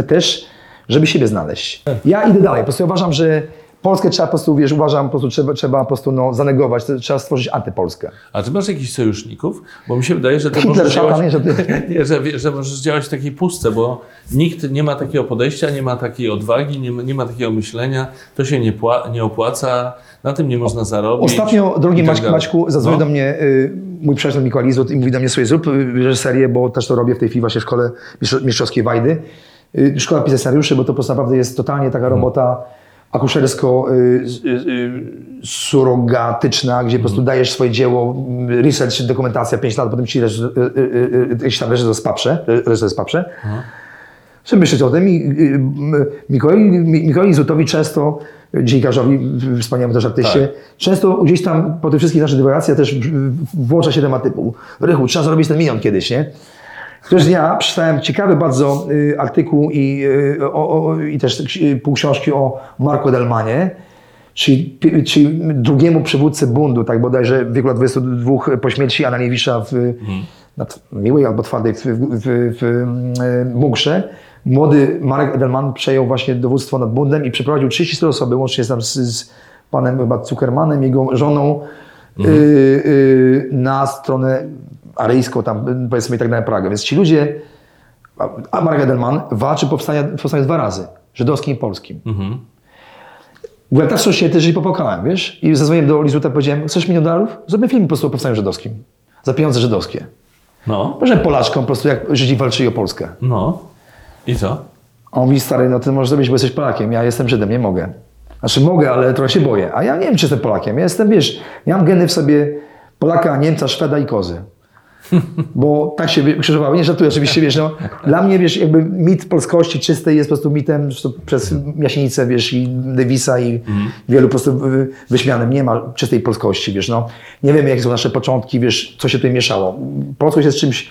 S2: też, żeby siebie znaleźć. Ja idę dalej, po prostu ja uważam, że Polskę trzeba po prostu, wiesz, uważam, po prostu trzeba, trzeba po prostu no, zanegować, to trzeba stworzyć antypolskę.
S1: A ty masz jakichś sojuszników? Bo mi się wydaje, że ty
S2: Hitler,
S1: możesz działać,
S2: nie, że ty-
S1: nie, że, że możesz działać w takiej pustce, bo nikt nie ma takiego podejścia, nie ma takiej odwagi, nie ma, nie ma takiego myślenia, to się nie, nie opłaca, na tym nie można zarobić.
S2: Ostatnio, drogi
S1: tak
S2: Maćku. Maćku zadzwonił
S1: No.
S2: do mnie y, mój przyjaciel Mikołaj Lizut i mówi do mnie, słuchaj, zrób y, reżyserię, bo też to robię w tej chwili właśnie w szkole mistrz- mistrzowskiej Wajdy. Y, szkoła pisać scenariuszy, bo to po prostu naprawdę jest totalnie taka robota akuszersko y, y, surogatyczna, gdzie po prostu dajesz swoje dzieło, y, research, dokumentacja, 5 lat, potem ci jakiś tam reżyser spaprze, reżyser spaprze. Żeby myśleć o tym Mikołaj, Mi- Mikołaj Zutowi często, dziennikarzowi, wspaniałemu też artyście,
S1: Tak.
S2: często gdzieś tam po tych wszystkich naszych dywagacjach też włącza się temat typu Rychu, trzeba zrobić ten milion kiedyś, nie? Któregoś dnia przeczytałem ciekawy bardzo y, artykuł i, y, o, o, i też y, pół książki o Marco Delmanie, czyli, czyli drugiemu przywódcy bundu, tak bodajże w wieku lat 22 po śmierci Ananiewicza w t- miłej albo twardej w, w, w, w bunkrze. Młody Marek Edelman przejął właśnie dowództwo nad bundem i przeprowadził 34 osoby, łącznie z, tam z, z panem chyba Zuckermanem, jego żoną, y, y, na stronę aryjską, tam powiedzmy i tak dalej Pragę. Więc ci ludzie, a- Marek Edelman walczy powstania, powstanie dwa razy, żydowskim i polskim. Byłem tak strasznie też i popłakałem, wiesz? I zadzwoniłem do Lizuta, powiedziałem, chcesz milion dolarów? Zrobię film po prostu o powstaniu żydowskim. Za pieniądze żydowskie.
S1: No,
S2: Może Polaczkom po prostu, jak Żydzi walczyli o Polskę.
S1: no. I co?
S2: On mówi, stary, no ty możesz zrobić, bo jesteś Polakiem, ja jestem Żydem, nie mogę. Znaczy mogę, ale trochę się boję. A ja nie wiem, czy jestem Polakiem. Ja jestem, wiesz, ja mam geny w sobie Polaka, Niemca, Szweda i kozy. Bo tak się krzyżowały. Nie żartuję oczywiście, wiesz, no. Dla mnie, wiesz, jakby mit polskości czystej jest po prostu mitem przez Jasienicę, wiesz, i Davisa i wielu po prostu wy- wyśmianym. Nie ma czystej polskości, wiesz, no. Nie wiemy, jakie są nasze początki, wiesz, co się tutaj mieszało. Polskość jest czymś...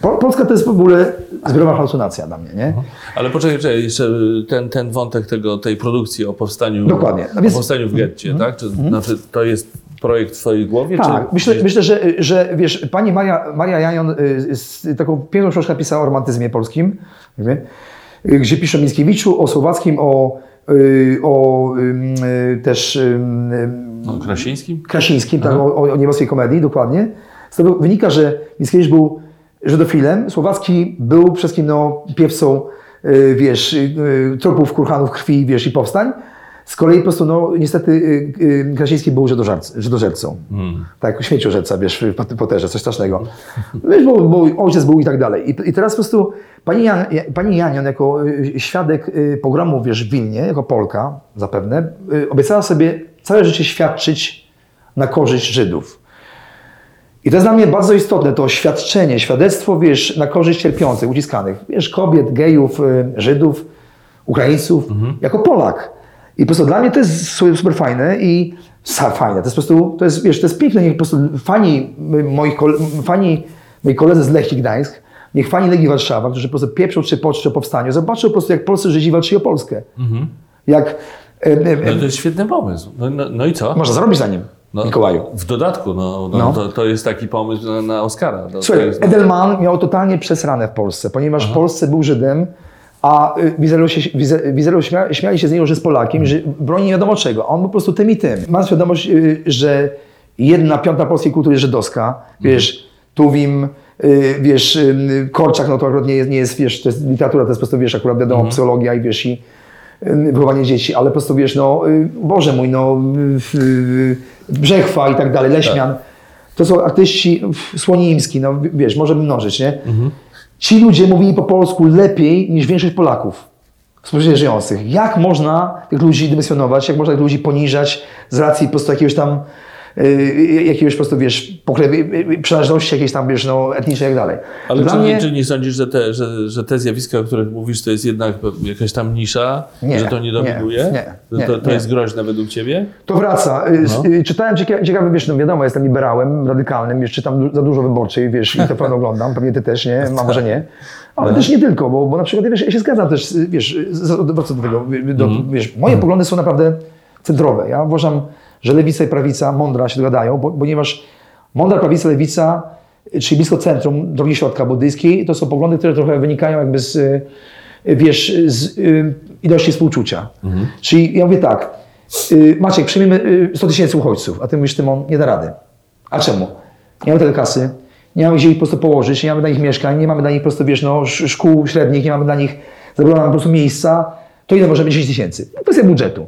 S2: Po- Polska to jest w ogóle zbiorowa halucynacja dla mnie, nie?
S1: Ale poczekaj, czekaj, jeszcze ten, ten wątek tego, tej produkcji o powstaniu,
S2: Dokładnie. No
S1: o
S2: więc-
S1: powstaniu w getcie, tak? Czy, znaczy, to jest projekt w twojej głowie?
S2: Tak,
S1: czy,
S2: myślę, myślę że, że wiesz, pani Maria, Maria Jajon y, z, taką piękną książkę pisała o romantyzmie polskim, y, gdzie pisze o Mickiewiczu, o Słowackim, o, y, o y, też ym,
S1: No, Krasińskim?
S2: Krasińskim, tak, o, o niemieckiej komedii, dokładnie. Z tego wynika, że Mickiewicz był żydofilem, Słowacki był przede wszystkim no, piewcą, y, wiesz, y, y, trupów, kurhanów, krwi, wiesz, i powstań. Z kolei po prostu, no, niestety Krasiński był żydożerc, żydożercą. Tak, śmieciożerca, wiesz, w Potterze, coś strasznego. Wiesz, bo, bo ojciec był i tak dalej. I, I teraz po prostu pani, Jan, pani Janion jako świadek pogromu, wiesz, w Wilnie, jako Polka zapewne, obiecała sobie całe życie świadczyć na korzyść Żydów. I to jest dla mnie bardzo istotne, to świadczenie, świadectwo, wiesz, na korzyść cierpiących, uciskanych, wiesz, kobiet, gejów, y, Żydów, Ukraińców, jako Polak. I po prostu dla mnie to jest su- super fajne i fajne, to jest po prostu, to jest, wiesz, to jest piękne, niech po prostu fani y, moich, kole- fani, moi koledzy z Lechii Gdańsk, niech fani Legii Warszawa, którzy po prostu pieprzą czy poczczą o powstaniu, zobaczą po prostu, jak polscy Żydzi walczyli o Polskę. Jak, y,
S1: No, to jest świetny pomysł. No, no, no i co?
S2: można zarobić za nim,
S1: No,
S2: Mikołaju.
S1: W dodatku, no, no,
S2: No.
S1: To, to jest taki pomysł na, na Oscara. To, to
S2: Słuchaj,
S1: jest, no,
S2: Edelman miał totalnie przesrane w Polsce, ponieważ w Polsce był Żydem, a y, Wizerów, się, Wize- Wizerów śmia, śmiali się z niego, że jest Polakiem, że broni nie wiadomo czego. A on był po prostu tym i tym. Mam świadomość, y, że jedna piąta polskiej kultury jest żydowska. Wiesz, Tuwim, y, wiesz, Korczak, no to akurat nie jest, nie jest, wiesz, to jest literatura, to jest po prostu, wiesz, akurat wiadomo, psychologia i wiesz, i wychowanie dzieci, ale po prostu, wiesz, no, y, Boże mój, no, Brzechwa i tak dalej, Leśmian. To są artyści Słonimski, no wiesz, możemy mnożyć, nie? Ci ludzie mówili po polsku lepiej niż większość Polaków współcześnie żyjących. Jak można tych ludzi dymisjonować, jak można tych ludzi poniżać z racji po prostu jakiegoś tam jakiegoś po prostu, wiesz, pokrewy, y, przynależności jakiejś tam, wiesz, no, etnicznej i tak dalej.
S1: Ale
S2: Dla
S1: czy,
S2: mnie-
S1: nie, czy nie sądzisz, że te, że, że te zjawiska, o których mówisz, to jest jednak jakaś tam nisza?
S2: Nie,
S1: że to nie
S2: nie,
S1: dominuje?
S2: nie,
S1: Że
S2: nie,
S1: to, to
S2: nie.
S1: jest groźne według Ciebie?
S2: To wraca. Y,
S1: No.
S2: y, Czytałem ciekawe, ciekawe, wiesz, no wiadomo, jestem liberałem, radykalnym, już czytam za dużo wyborczej, wiesz, i to pewno oglądam, pewnie ty też, nie? Mam może nie. Ale
S1: No.
S2: też nie tylko, bo, bo na przykład, wiesz, ja się zgadzam też, y, wiesz, wracam do tego, y, do,
S1: Mhm.
S2: wiesz, moje poglądy są naprawdę centrowe. Ja uważam, że lewica i prawica mądra się dogadają, bo, ponieważ mądra prawica, lewica, czyli blisko centrum drogi środka buddyjskiej, to są poglądy, które trochę wynikają jakby z, y, wiesz, z y, ilości współczucia. Czyli ja mówię tak, y, Maciek, przyjmiemy y, 100 tysięcy uchodźców, a ty mówisz, Tymon, nie da rady. A czemu? Nie mamy tyle kasy, nie mamy gdzie ich po prostu położyć, nie mamy dla nich mieszkań, nie mamy dla nich po prostu, wiesz, no, sz- szkół średnich, nie mamy dla nich, zabrakło nam po prostu miejsca, to ile możemy 10 tysięcy? No, Kwestia budżetu.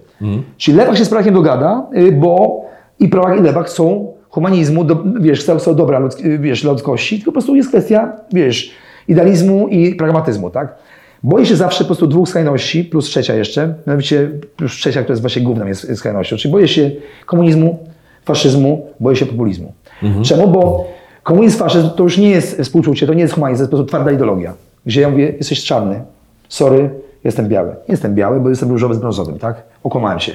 S2: Czyli lewak się z prakiem dogada, y, bo i prawak i lewak chcą humanizmu, do, wiesz, chcą dobra ludzk, y, wiesz, ludzkości, tylko po prostu jest kwestia, wiesz, idealizmu i pragmatyzmu, tak? Boję się zawsze po prostu dwóch skrajności, plus trzecia jeszcze, mianowicie plus trzecia, która jest właśnie główną jest, jest skrajnością, czyli boję się komunizmu, faszyzmu, boję się populizmu. Czemu? Bo komunizm, faszyzm to już nie jest współczucie, to nie jest humanizm, to jest po prostu twarda ideologia, gdzie ja mówię, jesteś czarny, sorry, jestem biały. Nie jestem biały, bo jestem różowy z brązowym, tak? Okłamałem się.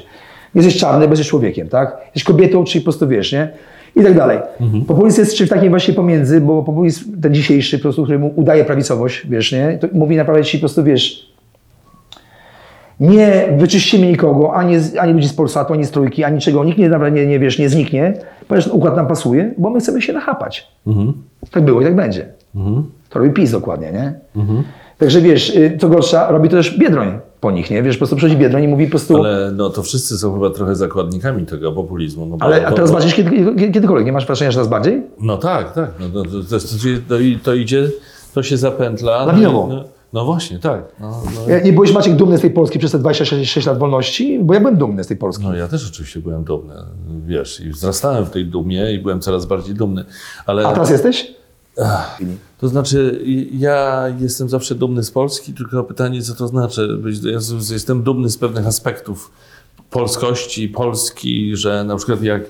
S2: Jesteś czarny, bo jesteś człowiekiem, tak? Jesteś kobietą, czyli po prostu wiesz, nie? I tak dalej. Populizm jest czymś takim właśnie pomiędzy, bo populizm ten dzisiejszy, po prostu, który mu udaje prawicowość, wiesz, nie? To mówi naprawdę ci po prostu, wiesz, nie wyczyścimy nikogo, ani, ani ludzi z Polsatu, ani z Trójki, ani czego, nikt nie, naprawdę nie, nie, wiesz, nie zniknie, ponieważ układ nam pasuje, bo my chcemy się nachapać. Tak było i tak będzie. To robi PiS dokładnie, nie? Także wiesz, y, co gorsza, robi to też Biedroń po nich, nie? Wiesz, po prostu przychodzi Biedroń i mówi po prostu... Ale,
S1: Ale no, to wszyscy są chyba trochę zakładnikami tego populizmu. No, bo-
S2: a teraz
S1: bo-
S2: bardziej kiedy, kiedy- kiedykolwiek, nie masz wrażenia, że teraz bardziej?
S1: No tak, tak. No, to, to, to, to, idzie, to się zapętla.
S2: Lawinowo.
S1: No, no właśnie, tak. No, no,
S2: Nie byłeś Maciek dumny z tej Polski przez te 26 lat wolności? Bo ja byłem dumny z tej Polski.
S1: no ja też oczywiście byłem dumny, wiesz, i wzrastałem w tej dumie i byłem coraz bardziej dumny. Ale
S2: A teraz jesteś?
S1: To znaczy, ja jestem zawsze dumny z Polski, tylko pytanie, co to znaczy. Jestem dumny z pewnych aspektów polskości, Polski, że na przykład jak,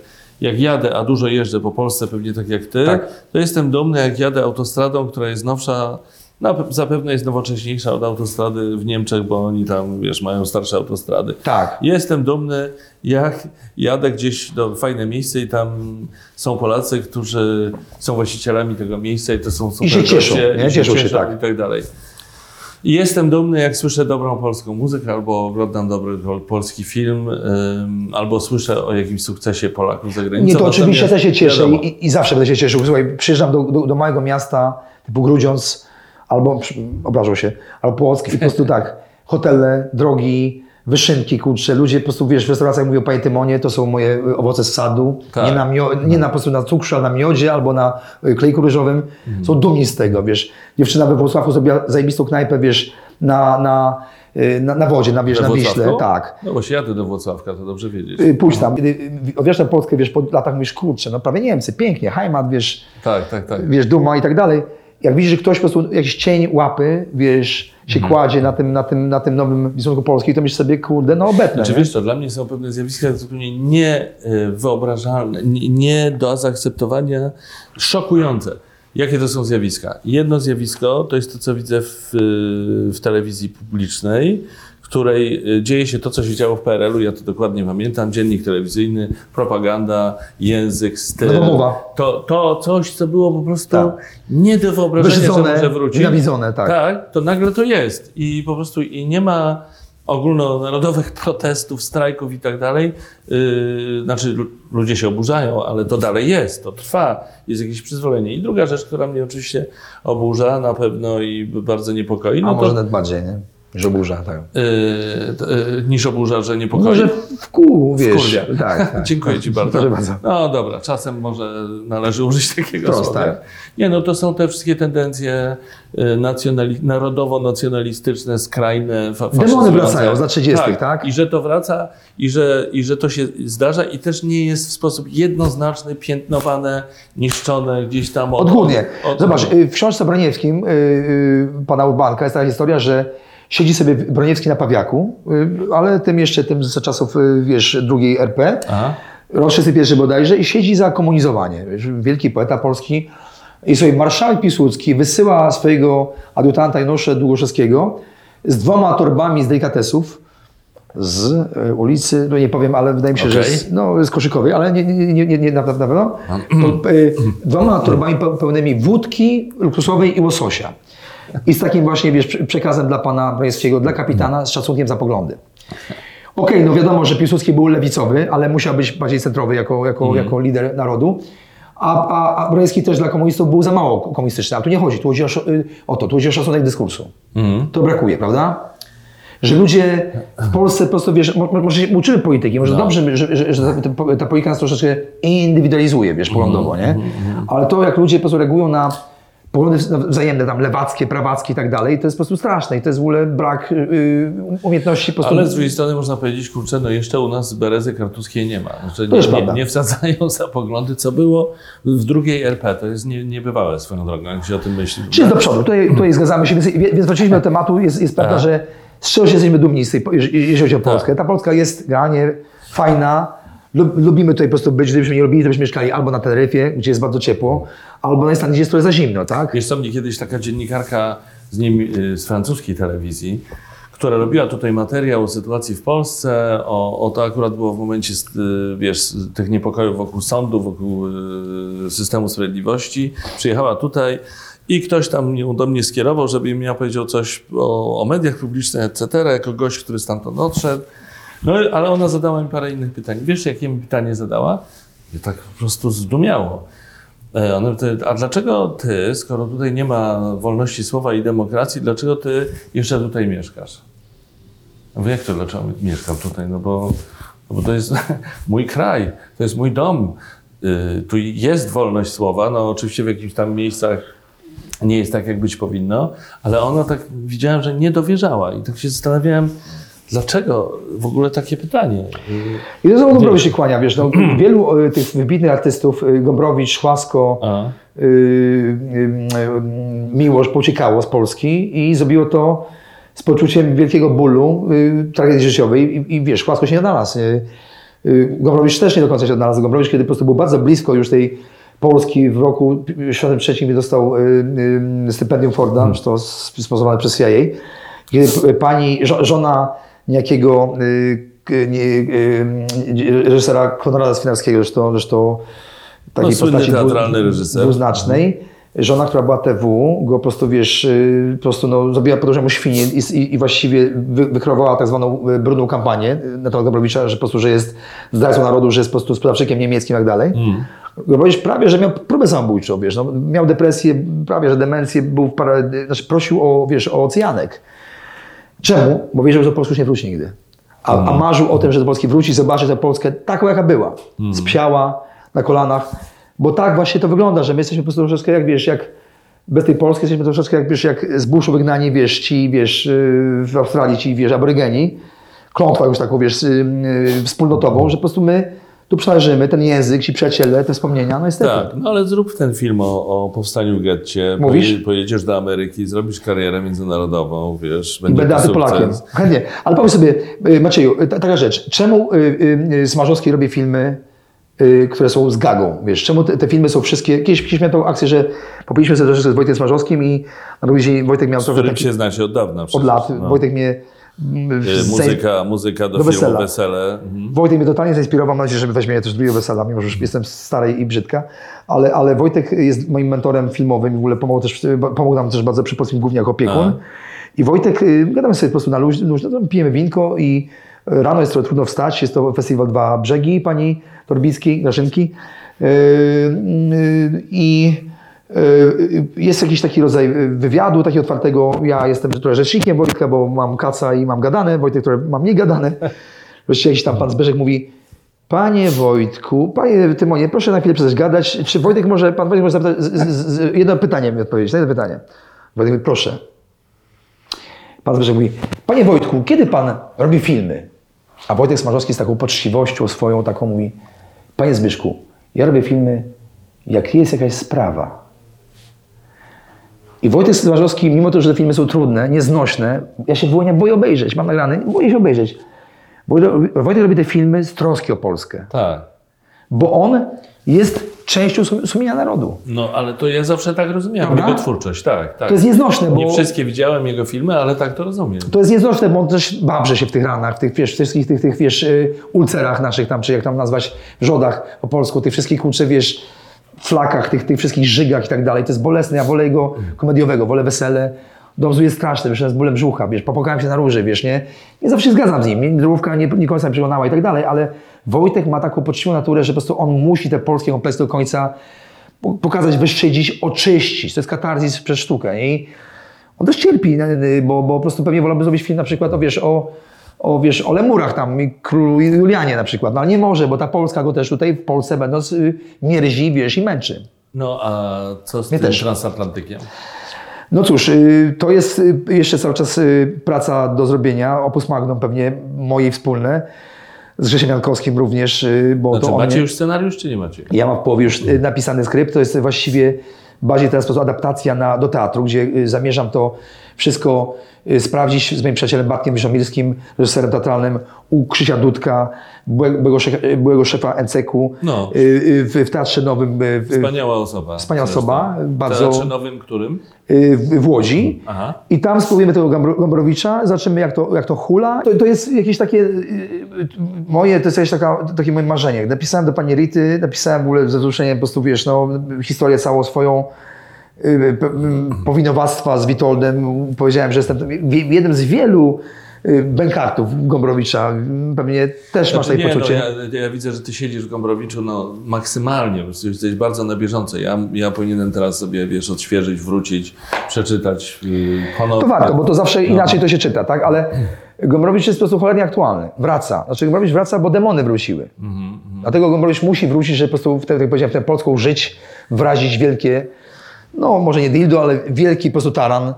S1: jak jadę, a dużo jeżdżę po Polsce, pewnie tak jak ty,
S2: Tak.
S1: to jestem dumny, jak jadę autostradą, która jest nowsza, na, zapewne jest nowocześniejsza od autostrady w Niemczech, bo oni tam, wiesz, mają starsze autostrady.
S2: Tak.
S1: Jestem dumny, jak jadę gdzieś do fajne miejsce i tam są Polacy, którzy są właścicielami tego miejsca i to są super
S2: się cieszą,
S1: goście,
S2: nie?
S1: i
S2: Cieszą się, tak.
S1: i tak dalej. I jestem dumny, jak słyszę dobrą polską muzykę, albo oglądam dobry pol- polski film, ym, albo słyszę o jakimś sukcesie Polaków za granicą.
S2: Nie, to oczywiście też się cieszę i, i zawsze będę się cieszył. Słuchaj, przyjeżdżam do, do, do małego miasta typu Grudziądz, albo, obrażą się, albo Płock i po prostu tak, hotele, drogi, wyszynki, kurcze, ludzie po prostu, wiesz, w restauracjach mówią, panie Tymonie, to są moje y, owoce z sadu,
S1: Tak.
S2: nie, na, mio, nie na, po prostu na cukrze, ale na miodzie albo na y, klejku ryżowym.
S1: Mhm.
S2: Są dumni z tego, wiesz. Dziewczyna we Wrocławku zrobiła zajebistą knajpę, wiesz, na, na, y, na, na wodzie, na, wiesz, na Wiśle, tak.
S1: No bo się jadę do Włocławka, to dobrze wiedzieć.
S2: Pójdź tam. Kiedy tę Polskę, wiesz, po latach mówisz, kurczę, no prawie Niemcy, pięknie, Heimat, wiesz,
S1: Tak, tak, tak.
S2: wiesz, duma i tak dalej. Jak widzisz, że ktoś po prostu, jakiś cień łapy, wiesz, się
S1: Mhm.
S2: kładzie na tym, na, tym, na tym nowym wizerunku Polski, to myślisz sobie, kurde, no obetnę.
S1: Znaczy
S2: nie?
S1: wiesz co, dla mnie są pewne zjawiska zupełnie niewyobrażalne, nie, nie do zaakceptowania, szokujące. Jakie to są zjawiska? Jedno zjawisko to jest to, co widzę w, w telewizji publicznej, której y, dzieje się to, co się działo w PRL-u, ja to dokładnie pamiętam, dziennik telewizyjny, propaganda, język, styl.
S2: Nowomowa.
S1: To, to coś, co było po prostu
S2: Tak.
S1: nie do wyobrażenia, że może wrócić.
S2: tak.
S1: Tak, to nagle to jest. I po prostu i nie ma ogólnonarodowych protestów, strajków i tak dalej. Yy, znaczy lu- ludzie się oburzają, ale to dalej jest, to trwa, jest jakieś przyzwolenie. I druga rzecz, która mnie oczywiście oburza na pewno i bardzo niepokoi,
S2: A
S1: no
S2: może
S1: to
S2: nawet bardziej, nie? Że burza, tak.
S1: yy, yy, niż oburza, że niepokoi.
S2: Może w kół, wiesz.
S1: Wkurwia.
S2: Tak, tak.
S1: Dziękuję Ci bardzo.
S2: Proszę bardzo.
S1: No dobra, czasem może należy użyć takiego
S2: Wprost,
S1: słowa.
S2: tak.
S1: Nie, no to są te wszystkie tendencje y, nacjonali- narodowo-nacjonalistyczne, skrajne, fa-
S2: Demony wracają z lat 30., tak?
S1: I że to wraca i że, i że to się zdarza i też nie jest w sposób jednoznaczny, piętnowane, niszczone gdzieś tam od...
S2: Odgórnie.
S1: od-
S2: Zobacz, y, w książce Broniewskim y, y, pana Urbanka jest taka historia, że siedzi sobie Broniewski na pawiaku, y, ale tym jeszcze tym z czasów, y, wiesz, drugiej RP,
S1: Aha.
S2: rok 31 bodajże i siedzi za komunizowanie. Wielki poeta polski. I sobie marszałek Piłsudski wysyła swojego adiutanta Janusza Długoszewskiego z dwoma torbami z delikatesów z e, ulicy, no nie powiem, ale wydaje mi się, że
S1: Okej.
S2: z, no, z koszykowej, ale nie, nie, nie, nie, nie na, na pewno. E, dwoma torbami pe- pełnymi wódki luksusowej i łososia. I z takim właśnie, wiesz, prze- przekazem dla pana Brajewskiego, dla kapitana, z szacunkiem za poglądy. Okej, no wiadomo, że Piłsudski był lewicowy, ale musiał być bardziej centrowy jako, jako, jako lider narodu. A, a, a Brajewski też dla komunistów był za mało komunistyczny. A tu nie chodzi, tu chodzi o, o to, tu chodzi o szacunek dyskursu. To brakuje, prawda? Że ludzie w Polsce po prostu, wiesz, mo- mo- może się uczymy polityki, może dobrze, że, że, że ta, polityka nas troszeczkę indywidualizuje, wiesz, poglądowo, nie? Ale to, jak ludzie po prostu reagują na poglądy wz- wzajemne, tam lewackie, prawackie i tak dalej, to jest po prostu straszne i to jest w ogóle brak y, y, umiejętności po prostu...
S1: Ale z drugiej strony można powiedzieć, kurczę, no jeszcze u nas berezy kartuskiej nie ma. Znaczy,
S2: To
S1: nie, nie, nie wsadzają za poglądy, co było w drugiej RP. To jest nie, niebywałe swoją drogą, jak się o tym myśli.
S2: Czyli do przodu, tutaj, tutaj zgadzamy się, więc, więc wróciliśmy do tematu. Jest, jest prawda,
S1: Tak.
S2: że z czego się jesteśmy dumni, z tej, jeżeli chodzi o Polskę. Ta Polska jest realnie fajna. Lub, lubimy tutaj po prostu być, gdybyśmy nie lubili, to byśmy mieszkali albo na Teneryfie, gdzie jest bardzo ciepło, albo na Islandii, gdzie jest trochę za zimno, tak?
S1: Co, mnie kiedyś taka dziennikarka z, nim, y, z francuskiej telewizji, która robiła tutaj materiał o sytuacji w Polsce, o, o to akurat było w momencie, y, wiesz, tych niepokojów wokół sądu, wokół y, systemu sprawiedliwości. Przyjechała tutaj i ktoś tam do mnie skierował, żebym ja powiedział coś o, o mediach publicznych, etc., jako gość, który stamtąd odszedł. No, ale ona zadała mi parę innych pytań. Wiesz, jakie mi pytanie zadała? I tak po prostu zdumiało. E, pytają, a dlaczego ty, skoro tutaj nie ma wolności słowa i demokracji, dlaczego ty jeszcze tutaj mieszkasz? Ja Mówię, jak to dlaczego mieszkam tutaj? No bo, no bo to jest mój kraj, to jest mój dom. Y, Tu jest wolność słowa, no oczywiście w jakichś tam miejscach nie jest tak, jak być powinno, ale ona tak widziałem, że nie dowierzała i tak się zastanawiałem, dlaczego w ogóle takie pytanie?
S2: I to znowu Gombrowicz się kłania, wiesz, no, wielu y, tych wybitnych artystów, y, Gombrowicz, Szłasko, y, y, y, Miłosz pouciekało z Polski i zrobiło to z poczuciem wielkiego bólu, y, tragedii życiowej i, i wiesz, Szłasko się nie odnalazł. Y, Gombrowicz też nie do końca się odnalazł. Gombrowicz, kiedy po prostu był bardzo blisko już tej Polski w roku 1963 dostał stypendium Forda, hmm. to sponsorowane przez CIA, kiedy pani, żo- żona niejakiego y, y, reżysera Konrada Swinarskiego, zresztą, zresztą takiej
S1: No,
S2: postaci
S1: teatralny reżyser.
S2: dwuznacznej. Żona, która była TW, go po prostu, wiesz, y, po prostu no, zrobiła podróżę mu świnie i, i, właściwie wy, wykreowała tak zwaną brudną kampanię na temat Gombrowicza, że po prostu, że jest zdrajcą narodu, że jest po prostu sprzedawczykiem niemieckim i tak dalej. Gombrowicz prawie, że miał próbę samobójczą, wiesz, no, miał depresję, prawie, że demencję, był w parę, znaczy prosił o, wiesz, o oceanek. Czemu? Bo wiedział, że do Polski już nie wróci nigdy. A, a marzył o tym, że do Polski wróci, zobaczyć tę Polskę taką, jaka była. Spiała, na kolanach. Bo tak właśnie to wygląda, że my jesteśmy po prostu troszeczkę, jak wiesz, jak bez tej Polski jesteśmy troszeczkę, jak wiesz, jak z buszu wygnani, wiesz, ci, wiesz, yy, w Australii ci, wiesz, aborygeni. Klątwa już taką, wiesz, yy, yy, wspólnotową, że po prostu my tu przeleżymy, ten język, ci przyjaciele, te wspomnienia, no niestety.
S1: Tak, no ale zrób ten film o, o powstaniu w getcie.
S2: Mówisz?
S1: Poje- Pojedziesz do Ameryki, zrobisz karierę międzynarodową, wiesz, będzie
S2: Będę. Polakiem. Chętnie. Ale powiedz sobie, y, Macieju, y, ta- taka rzecz. Czemu y, y, Smarzowski robi filmy, y, które są z gagą? Wiesz, czemu te, te filmy są wszystkie... Kiedyś, kiedyś miałem tą akcję, że popiliśmy sobie troszeczkę z Wojtkiem Smarzowskim i na drugi dzień Wojtek miał
S1: Z
S2: trochę
S1: którym
S2: taki...
S1: się znacie od dawna
S2: Od
S1: przecież,
S2: lat.
S1: no.
S2: Wojtek mnie... zaj-
S1: Muzyka, muzyka do,
S2: do
S1: filmu
S2: wesela.
S1: Wesele. Mhm.
S2: Wojtek mnie totalnie zainspirował, mam nadzieję, że weźmie mnie też drugiego wesela, mimo że już jestem stary i brzydka, ale, ale Wojtek jest moim mentorem filmowym i w ogóle pomógł, też, pomógł nam też bardzo przy Polskim Głównie jako opiekun.
S1: A.
S2: I Wojtek, y, gadamy sobie po prostu na luźno, tam pijemy winko i rano jest trochę trudno wstać, jest to Festiwal Dwa Brzegi, pani Torbickiej, Grażynki. Y, y, I jest jakiś taki rodzaj wywiadu, takiego otwartego. Ja jestem trochę rzecznikiem Wojtka, bo mam kaca i mam gadane, Wojtek, które mam mniej gadane. Wreszcie jakiś tam pan Zbyszek mówi, Panie Wojtku, panie Tymonie, proszę na chwilę przestać gadać. Czy Wojtek może, pan Wojtek może zapytać, z, z, z, jedno pytanie mi odpowiedzieć, na jedno pytanie. Wojtek mówi, proszę. Pan Zbyszek mówi, panie Wojtku, kiedy pan robi filmy? A Wojtek Smarzowski z taką poczciwością swoją taką mówi, panie Zbyszku, ja robię filmy, jak jest jakaś sprawa. I Wojtek Smarzowski, mimo to, że te filmy są trudne, nieznośne, ja się Wołynia boję obejrzeć, mam nagrany, boję się obejrzeć. Wojtek Wojtek robi te filmy z troski o Polskę,
S1: Tak.
S2: bo on jest częścią sum- sumienia narodu.
S1: No, ale to ja zawsze tak rozumiałem
S2: Prawda?
S1: jego twórczość, tak, tak.
S2: To jest nieznośne, bo...
S1: Nie wszystkie widziałem jego filmy, ale tak to rozumiem.
S2: To jest nieznośne, bo on też babrze się w tych ranach, w tych, wiesz, wszystkich tych, tych wiesz, y, ulcerach naszych tam, czy jak tam nazwać, wrzodach po polsku, tych wszystkich, kurczę, wiesz, flakach, tych, tych wszystkich żygach i tak dalej. To jest bolesne. Ja wolę jego komediowego, wolę wesele. Domzu jest straszny, wiesz, z bólem brzucha, wiesz, popłakałem się na róży, wiesz, nie? Nie zawsze się zgadzam z nim, drówka nie, nie końca przekonała i tak dalej, ale Wojtek ma taką poczciwą naturę, że po prostu on musi te polskie kompleksy do końca po- pokazać, wyszczydzić, oczyścić. To jest katarzis przez sztukę. I on też cierpi, bo, bo po prostu pewnie wolałby zrobić film na przykład o, wiesz, o, o, wiesz, o lemurach tam, i królu Julianie na przykład. No ale nie może, bo ta Polska go też tutaj w Polsce będąc y, mierzi, wiesz, i męczy.
S1: No, a co z
S2: Mnie
S1: tym
S2: też.
S1: transatlantykiem?
S2: No cóż, y, to jest y, jeszcze cały czas praca do zrobienia, opus magnum pewnie moje wspólne, z Grzesiem Jankowskim również, bo
S1: Znaczy,
S2: to
S1: macie
S2: mnie-
S1: już scenariusz, czy nie macie?
S2: Ja mam w połowie już napisany skrypt, to jest właściwie bardziej teraz po prostu adaptacja na, do teatru, gdzie zamierzam to wszystko y, sprawdzić z moim przyjacielem Bartkiem Wyszamirskim, reżyserem teatralnym u Krzysia Dudka, byłego, byłego szefa- y, NCK-u
S1: No.
S2: y, w, w Teatrze Nowym w,
S1: Wspaniała osoba.
S2: Wspaniała
S1: zresztą.
S2: osoba, bardzo-
S1: Teatrze nowym którym?
S2: w, w Łodzi.
S1: Aha.
S2: I tam spróbujemy tego Gombrowicza, zobaczymy jak to, jak to hula. To, to jest jakieś takie moje, to jest jakieś taka, takie moje marzenie. Napisałem do pani Rity, napisałem w ogóle ze wzruszeniem po prostu, wiesz, no, historię całą swoją powinowactwa z Witoldem. Powiedziałem, że jestem jednym z wielu y, bękartów Gombrowicza. Pewnie też masz
S1: Znaczy,
S2: takie
S1: nie,
S2: poczucie.
S1: No, ja, ja widzę, że ty siedzisz w Gombrowiczu no, maksymalnie, jesteś bardzo na bieżąco. Ja, ja powinienem teraz sobie, wiesz, odświeżyć, wrócić, przeczytać ponownie.
S2: To warto, bo to zawsze
S1: No.
S2: inaczej to się czyta, tak? Ale Gombrowicz jest po prostu cholernie aktualny. Wraca. Znaczy Gombrowicz wraca, bo demony wróciły.
S1: Mhm,
S2: Dlatego Gombrowicz musi wrócić, żeby po prostu, w tę, tak jak powiedziałem, w tę polską żyć, wrazić wielkie, no może nie dildo, ale wielki po prostu taran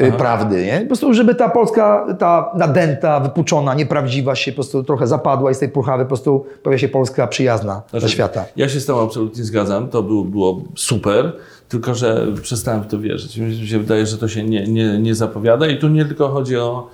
S2: y, prawdy, nie? Po prostu, żeby ta Polska, ta nadęta, wypuczona, nieprawdziwa się po prostu trochę zapadła i z tej purchawy po prostu pojawia się Polska przyjazna dla
S1: Znaczy,
S2: świata.
S1: Ja się z tym absolutnie zgadzam, to było, było super, tylko że przestałem w to wierzyć. Mi się wydaje, że to się nie, nie, nie zapowiada i tu nie tylko chodzi o,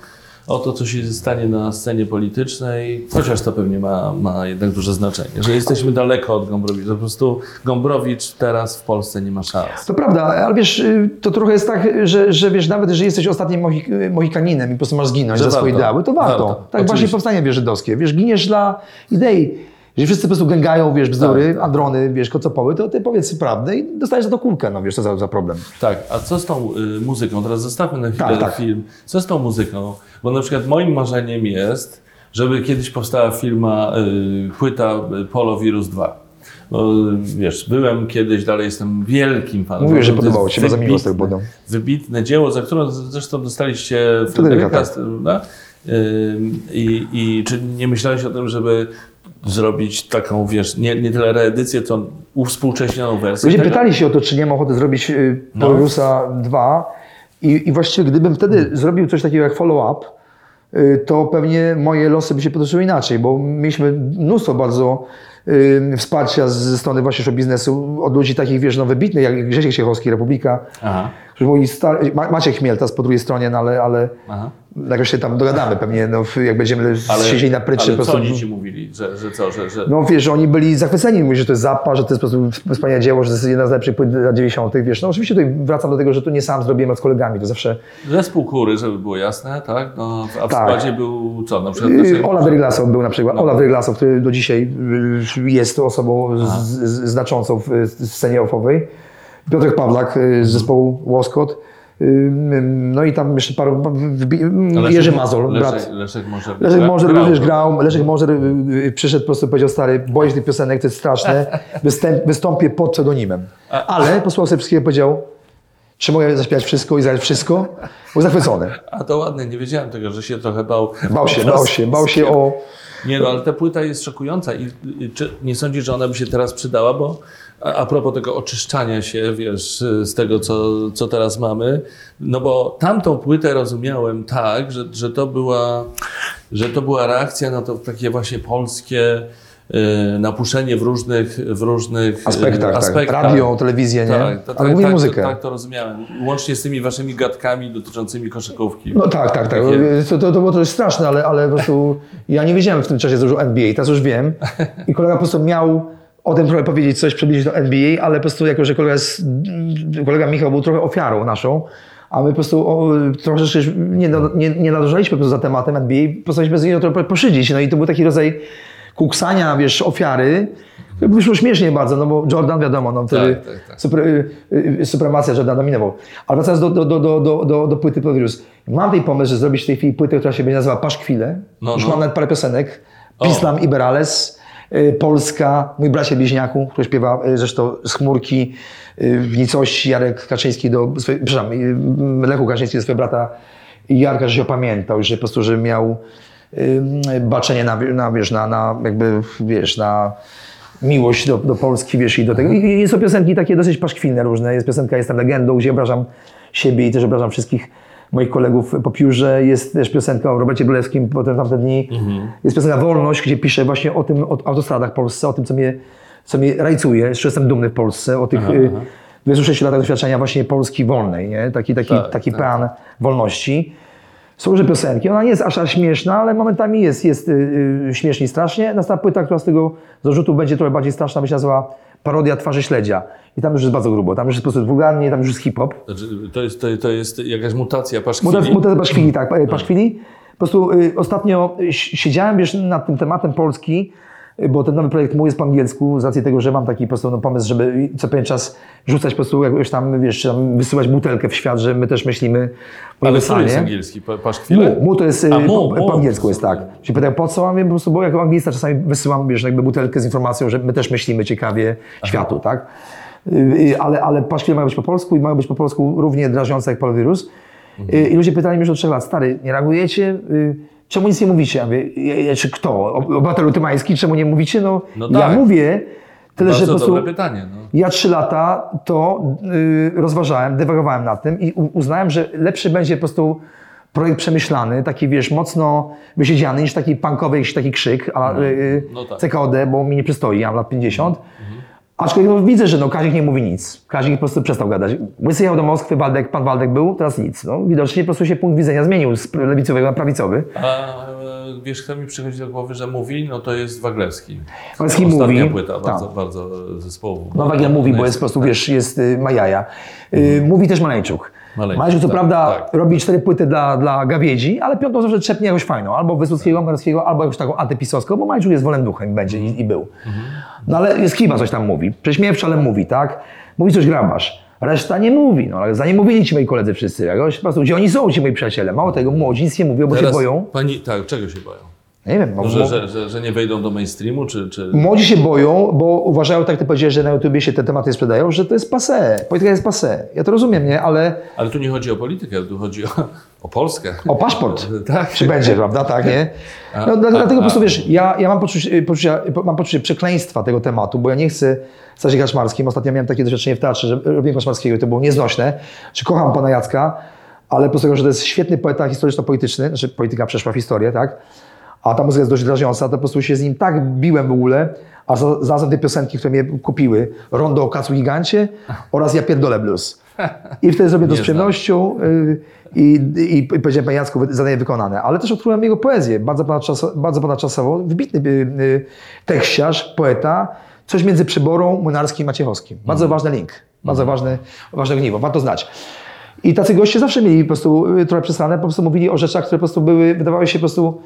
S1: o to, co się stanie na scenie politycznej, chociaż to pewnie ma, ma jednak duże znaczenie, że jesteśmy daleko od Gombrowicza. Po prostu Gombrowicz teraz w Polsce nie ma szans.
S2: To prawda, ale wiesz, y, to trochę jest tak, że, że wiesz, nawet jeżeli jesteś ostatnim mohik mohikaninem i po prostu masz zginąć
S1: Że
S2: za swoje
S1: warto.
S2: ideały, to warto.
S1: Warto,
S2: Tak właśnie
S1: oczywiście.
S2: powstanie wiesz, żydowskie. Wiesz, giniesz dla idei. Jeżeli wszyscy po prostu gęgają, wiesz, bzdury,
S1: Tak,
S2: androny, wiesz, kocopoły, to ty powiedz prawdę i dostajesz za to kulkę, no wiesz, co za, za problem.
S1: Tak, a co z tą y, muzyką? Teraz zostawmy na chwilę
S2: Tak, tak.
S1: film. Co z tą muzyką? Bo na przykład moim marzeniem jest, żeby kiedyś powstała firma, y, płyta y, Polo Virus 2. Bo, y, wiesz, byłem kiedyś, dalej jestem wielkim fanem.
S2: Mówiłeś, że podobało ci się, bardzo miło z tego
S1: wybitne-
S2: powodu.
S1: Wybitne dzieło, za które zresztą dostaliście
S2: Fryderyka, tak.
S1: Y, I, I czy nie myślałeś o tym, żeby zrobić taką, wiesz, nie, nie tyle reedycję, co uwspółcześnioną wersję?
S2: Ludzie pytali się o to, czy nie mam ochoty zrobić y,
S1: No.
S2: Polusa 2 i, i właściwie gdybym wtedy zrobił coś takiego jak follow-up, y, to pewnie moje losy by się potoczyły inaczej, bo mieliśmy mnóstwo bardzo y, wsparcia ze strony właśnie show biznesu od ludzi takich, wiesz, no wybitnych, jak Grzesiek Siechowski, Republika,
S1: Aha.
S2: którzy Ma- Maciek Chmiel, teraz po drugiej stronie, no ale, ale
S1: Aha.
S2: Jakoś się tam dogadamy pewnie, no, jak będziemy siedzieli na pryczy.
S1: ale
S2: po
S1: co
S2: prostu-
S1: oni ci mówili? Że, że co, że... że...
S2: no wiesz, że oni byli zachwyceni, mówili, że to jest zapa, że to jest po prostu wspaniałe dzieło, że to jest jedna z lepszych płyt lat 90. Wiesz, no oczywiście tutaj wracam do tego, że to nie sam zrobiłem, a z kolegami, to zawsze
S1: Zespół kury, żeby było jasne, tak? No, a w
S2: Tak.
S1: składzie był co? Na przykład
S2: Yy,
S1: znaczy-
S2: Olaf Wyrglasow był na przykład.
S1: No.
S2: Olaf Wyrglasow, który do dzisiaj yy, jest osobą z, z, znaczącą w, w scenie offowej. Piotrek Pawlak z zespołu Łoskot. No i tam jeszcze paru, wbi-
S1: Leszek-
S2: Jerzy Mazol,
S1: Leszek,
S2: brat.
S1: Leszek może
S2: Leszek Może
S1: grał,
S2: również
S1: no.
S2: grał. Leszek Może yy, przyszedł po prostu powiedział, stary, boję się tych piosenek, to jest straszne. Występ, wystąpię pod pseudonimem. Ale posłuchał sobie wszystkiego i powiedział, czy mogę zaśpiewać wszystko i zagrać wszystko? Był zachwycony.
S1: A to ładne, nie wiedziałem tego, że się trochę bał.
S2: Bał się, bał się, bał się o...
S1: Nie no, ale ta płyta jest szokująca i, i czy nie sądzisz, że ona by się teraz przydała, bo a, propos tego oczyszczania się, wiesz, z tego, co, co teraz mamy, no bo tamtą płytę rozumiałem tak, że, że, to, była, że to była reakcja na to takie właśnie polskie y, napuszenie w różnych, w różnych
S2: aspektach,
S1: aspektach.
S2: tak. Radio, telewizję, nie?
S1: Tak,
S2: Ale głównie
S1: tak,
S2: muzykę.
S1: To, tak to rozumiałem. Łącznie z tymi waszymi gadkami dotyczącymi koszykówki.
S2: No tak, tak, tak. To, to, to było trochę straszne, ale, ale po prostu ja nie wiedziałem w tym czasie dużo NBA, teraz już wiem. I kolega po prostu miał o tym trochę powiedzieć, coś przybliżyć do NBA, ale po prostu jako, że kolega, jest, kolega Michał był trochę ofiarą naszą, a my po prostu o, troszeczkę nie, nie, nie nadążaliśmy po prostu za tematem NBA, postanowiliśmy z niego trochę poszydzić. No i to był taki rodzaj kuksania, wiesz, ofiary. Wyszło śmiesznie bardzo, no bo Jordan wiadomo, no wtedy
S1: Tak, tak, tak.
S2: Super, y, y, supremacja Jordana dominował. Ale wracając do, do, do, do, do, do, do płyty Powirus. Mam tej pomysł, że zrobić w tej chwili płytę, która się będzie nazywała Paszkwile.
S1: No,
S2: Już
S1: no.
S2: mam nawet parę piosenek. Pislam i Berales, y, Polska, mój bracie bliźniaku, który śpiewa y, zresztą z chmurki y, w nicości, Jarek Kaczyński do, przepraszam, Lechu Kaczyński do swojego brata Jarka, że się opamiętał, że po prostu, że miał baczenie na, na, wiesz, na, na jakby, wiesz, na miłość do, do Polski, wiesz, i do tego. I i są piosenki takie dosyć paszkwilne różne. Jest piosenka Jestem legendą, gdzie obrażam siebie i też obrażam wszystkich moich kolegów po piórze. Jest też piosenka o Robercie Brylewskim, potem tamte dni. Jest piosenka Wolność, gdzie piszę właśnie o tym, o autostradach w Polsce, o tym, co mnie, co mnie rajcuje, czego jestem dumny w Polsce, o tych y, 26 latach doświadczenia właśnie Polski wolnej, nie? Taki, taki,
S1: Tak,
S2: taki
S1: tak.
S2: plan wolności. Są różne piosenki. Ona nie jest aż tak śmieszna, ale momentami jest, jest yy, śmiesznie i strasznie. Następna płyta, która z tego zarzutu będzie trochę bardziej straszna, będzie się nazywała Parodia twarzy śledzia. I tam już jest bardzo grubo. Tam już jest po prostu wulgarnie, tam już jest hip-hop.
S1: Znaczy, to, jest, to, to jest jakaś mutacja paszkwili.
S2: Mutacja mutacja paszkwili, tak, e, paszkwili. Po prostu y, ostatnio y, siedziałem wiesz, nad tym tematem Polski, bo ten nowy projekt mój jest po angielsku, z racji tego, że mam taki po prostu no, pomysł, żeby co pewien czas rzucać po prostu jakoś tam, wiesz, tam wysyłać butelkę w świat, że my też myślimy
S1: Ale co
S2: uniwersalnie.
S1: jest angielski? Pa- Paszkwile?
S2: Mu, mu to jest,
S1: A,
S2: y,
S1: mu,
S2: po,
S1: mu.
S2: po angielsku jest tak. Się pytają po co, a wiem po prostu, bo jako anglista czasami wysyłam, wiesz, jakby butelkę z informacją, że my też myślimy ciekawie światu, tak? Y, y, Ale, ale paszkwile mają być po polsku i mają być po polsku równie drażniące jak polowirus.
S1: Mhm.
S2: I ludzie pytali mnie już od trzech lat, stary, nie reagujecie? Y, Czemu nic nie mówicie? Ja mówię, "Ja- ja- czy kto? Obywatel Tymański, czemu nie mówicie? No,
S1: No
S2: ja
S1: tak.
S2: mówię, tyle że po
S1: Bardzo
S2: prostu...
S1: pytanie. No.
S2: Ja trzy lata to y, rozważałem, dywagowałem nad tym i uznałem, że lepszy będzie po prostu projekt przemyślany, taki wiesz, mocno wysiedziany niż taki punkowy, jakiś taki krzyk, a y,
S1: no tak.
S2: CKOD, bo mi nie przystoi, ja mam lat 50. Aczkolwiek no, widzę, że no, Kazik nie mówi nic. Kazik po prostu przestał gadać. Łysy jechał do Moskwy, Waldek, pan Waldek był, teraz nic. No, widocznie po prostu się punkt widzenia zmienił z lewicowego na prawicowy.
S1: A e, wiesz, kto mi przychodzi do głowy, że mówi? No to jest Waglewski.
S2: Waglewski
S1: Ostatnia
S2: mówi.
S1: płyta,
S2: Tak.
S1: bardzo, bardzo zespołu.
S2: No Węgiel mówi, bo jest po prostu, wiesz, jest y, ma jaja. Y, Mówi też Maleńczuk.
S1: Maleńczuk,
S2: Maleńczuk co
S1: tak,
S2: prawda
S1: tak.
S2: robi cztery płyty dla, dla gawiedzi, ale piątą zawsze trzepnie jakoś fajną. Albo Wysockiego, Morskiego, albo jakąś taką antypisowską, bo Maleńczuk jest wolnym duchem, będzie i, i był. No ale jest chyba coś tam mówi. Prześmiewczo, ale mówi, tak? Mówi coś grabasz. Reszta nie mówi, no ale za nie mówili ci moi koledzy wszyscy. Jakoś po prostu, gdzie oni są, ci moi przyjaciele? Mało tego, młodzi nic nie mówią, bo się boją.
S1: Pani, tak, czego się boją?
S2: Nie wiem,
S1: No, że, że, że, że nie wejdą do mainstreamu, czy... czy...
S2: Młodzi się boją, bo uważają, tak ty powiedziałeś, że na YouTubie się te tematy sprzedają, że to jest passé. Polityka jest passé. Ja to rozumiem, nie? Ale
S1: Ale tu nie chodzi o politykę, tu chodzi o, o Polskę.
S2: o paszport.
S1: Tak.
S2: Czy będzie, prawda? Tak, nie? No,
S1: a-
S2: dlatego po
S1: a-
S2: prostu, wiesz, ja, ja mam, poczucie, poczucia, mam poczucie przekleństwa tego tematu, bo ja nie chcę stać się Kaczmarskim. Ostatnio miałem takie doświadczenie w teatrze, że robiłem Kaczmarskiego i to było nieznośne. Czy kocham pana Jacka, ale po prostu, że to jest świetny poeta historyczno-polityczny, znaczy polityka przeszła w historię, tak? A ta muzyka jest dość drażniąca, to po prostu się z nim tak biłem w ogóle, a za- znalazłem te piosenki, które mnie kupiły. Rondo o Kacu Gigancie oraz Ja pierdolę blues. I wtedy zrobię to z przyjemnością y, i, i, i powiedziałem, panie Jacku, zadanie wykonane. Ale też odkryłem jego poezję, bardzo, ponadczas, bardzo ponadczasowo, wybitny y, y, tekściarz, poeta, coś między Przyborą, Młynarskim i Maciechowskim. Bardzo ważny link, bardzo ważny, ważne ogniwo, warto znać. I tacy goście zawsze mieli po prostu y, trochę przesrane, po prostu mówili o rzeczach, które po prostu były, wydawały się po prostu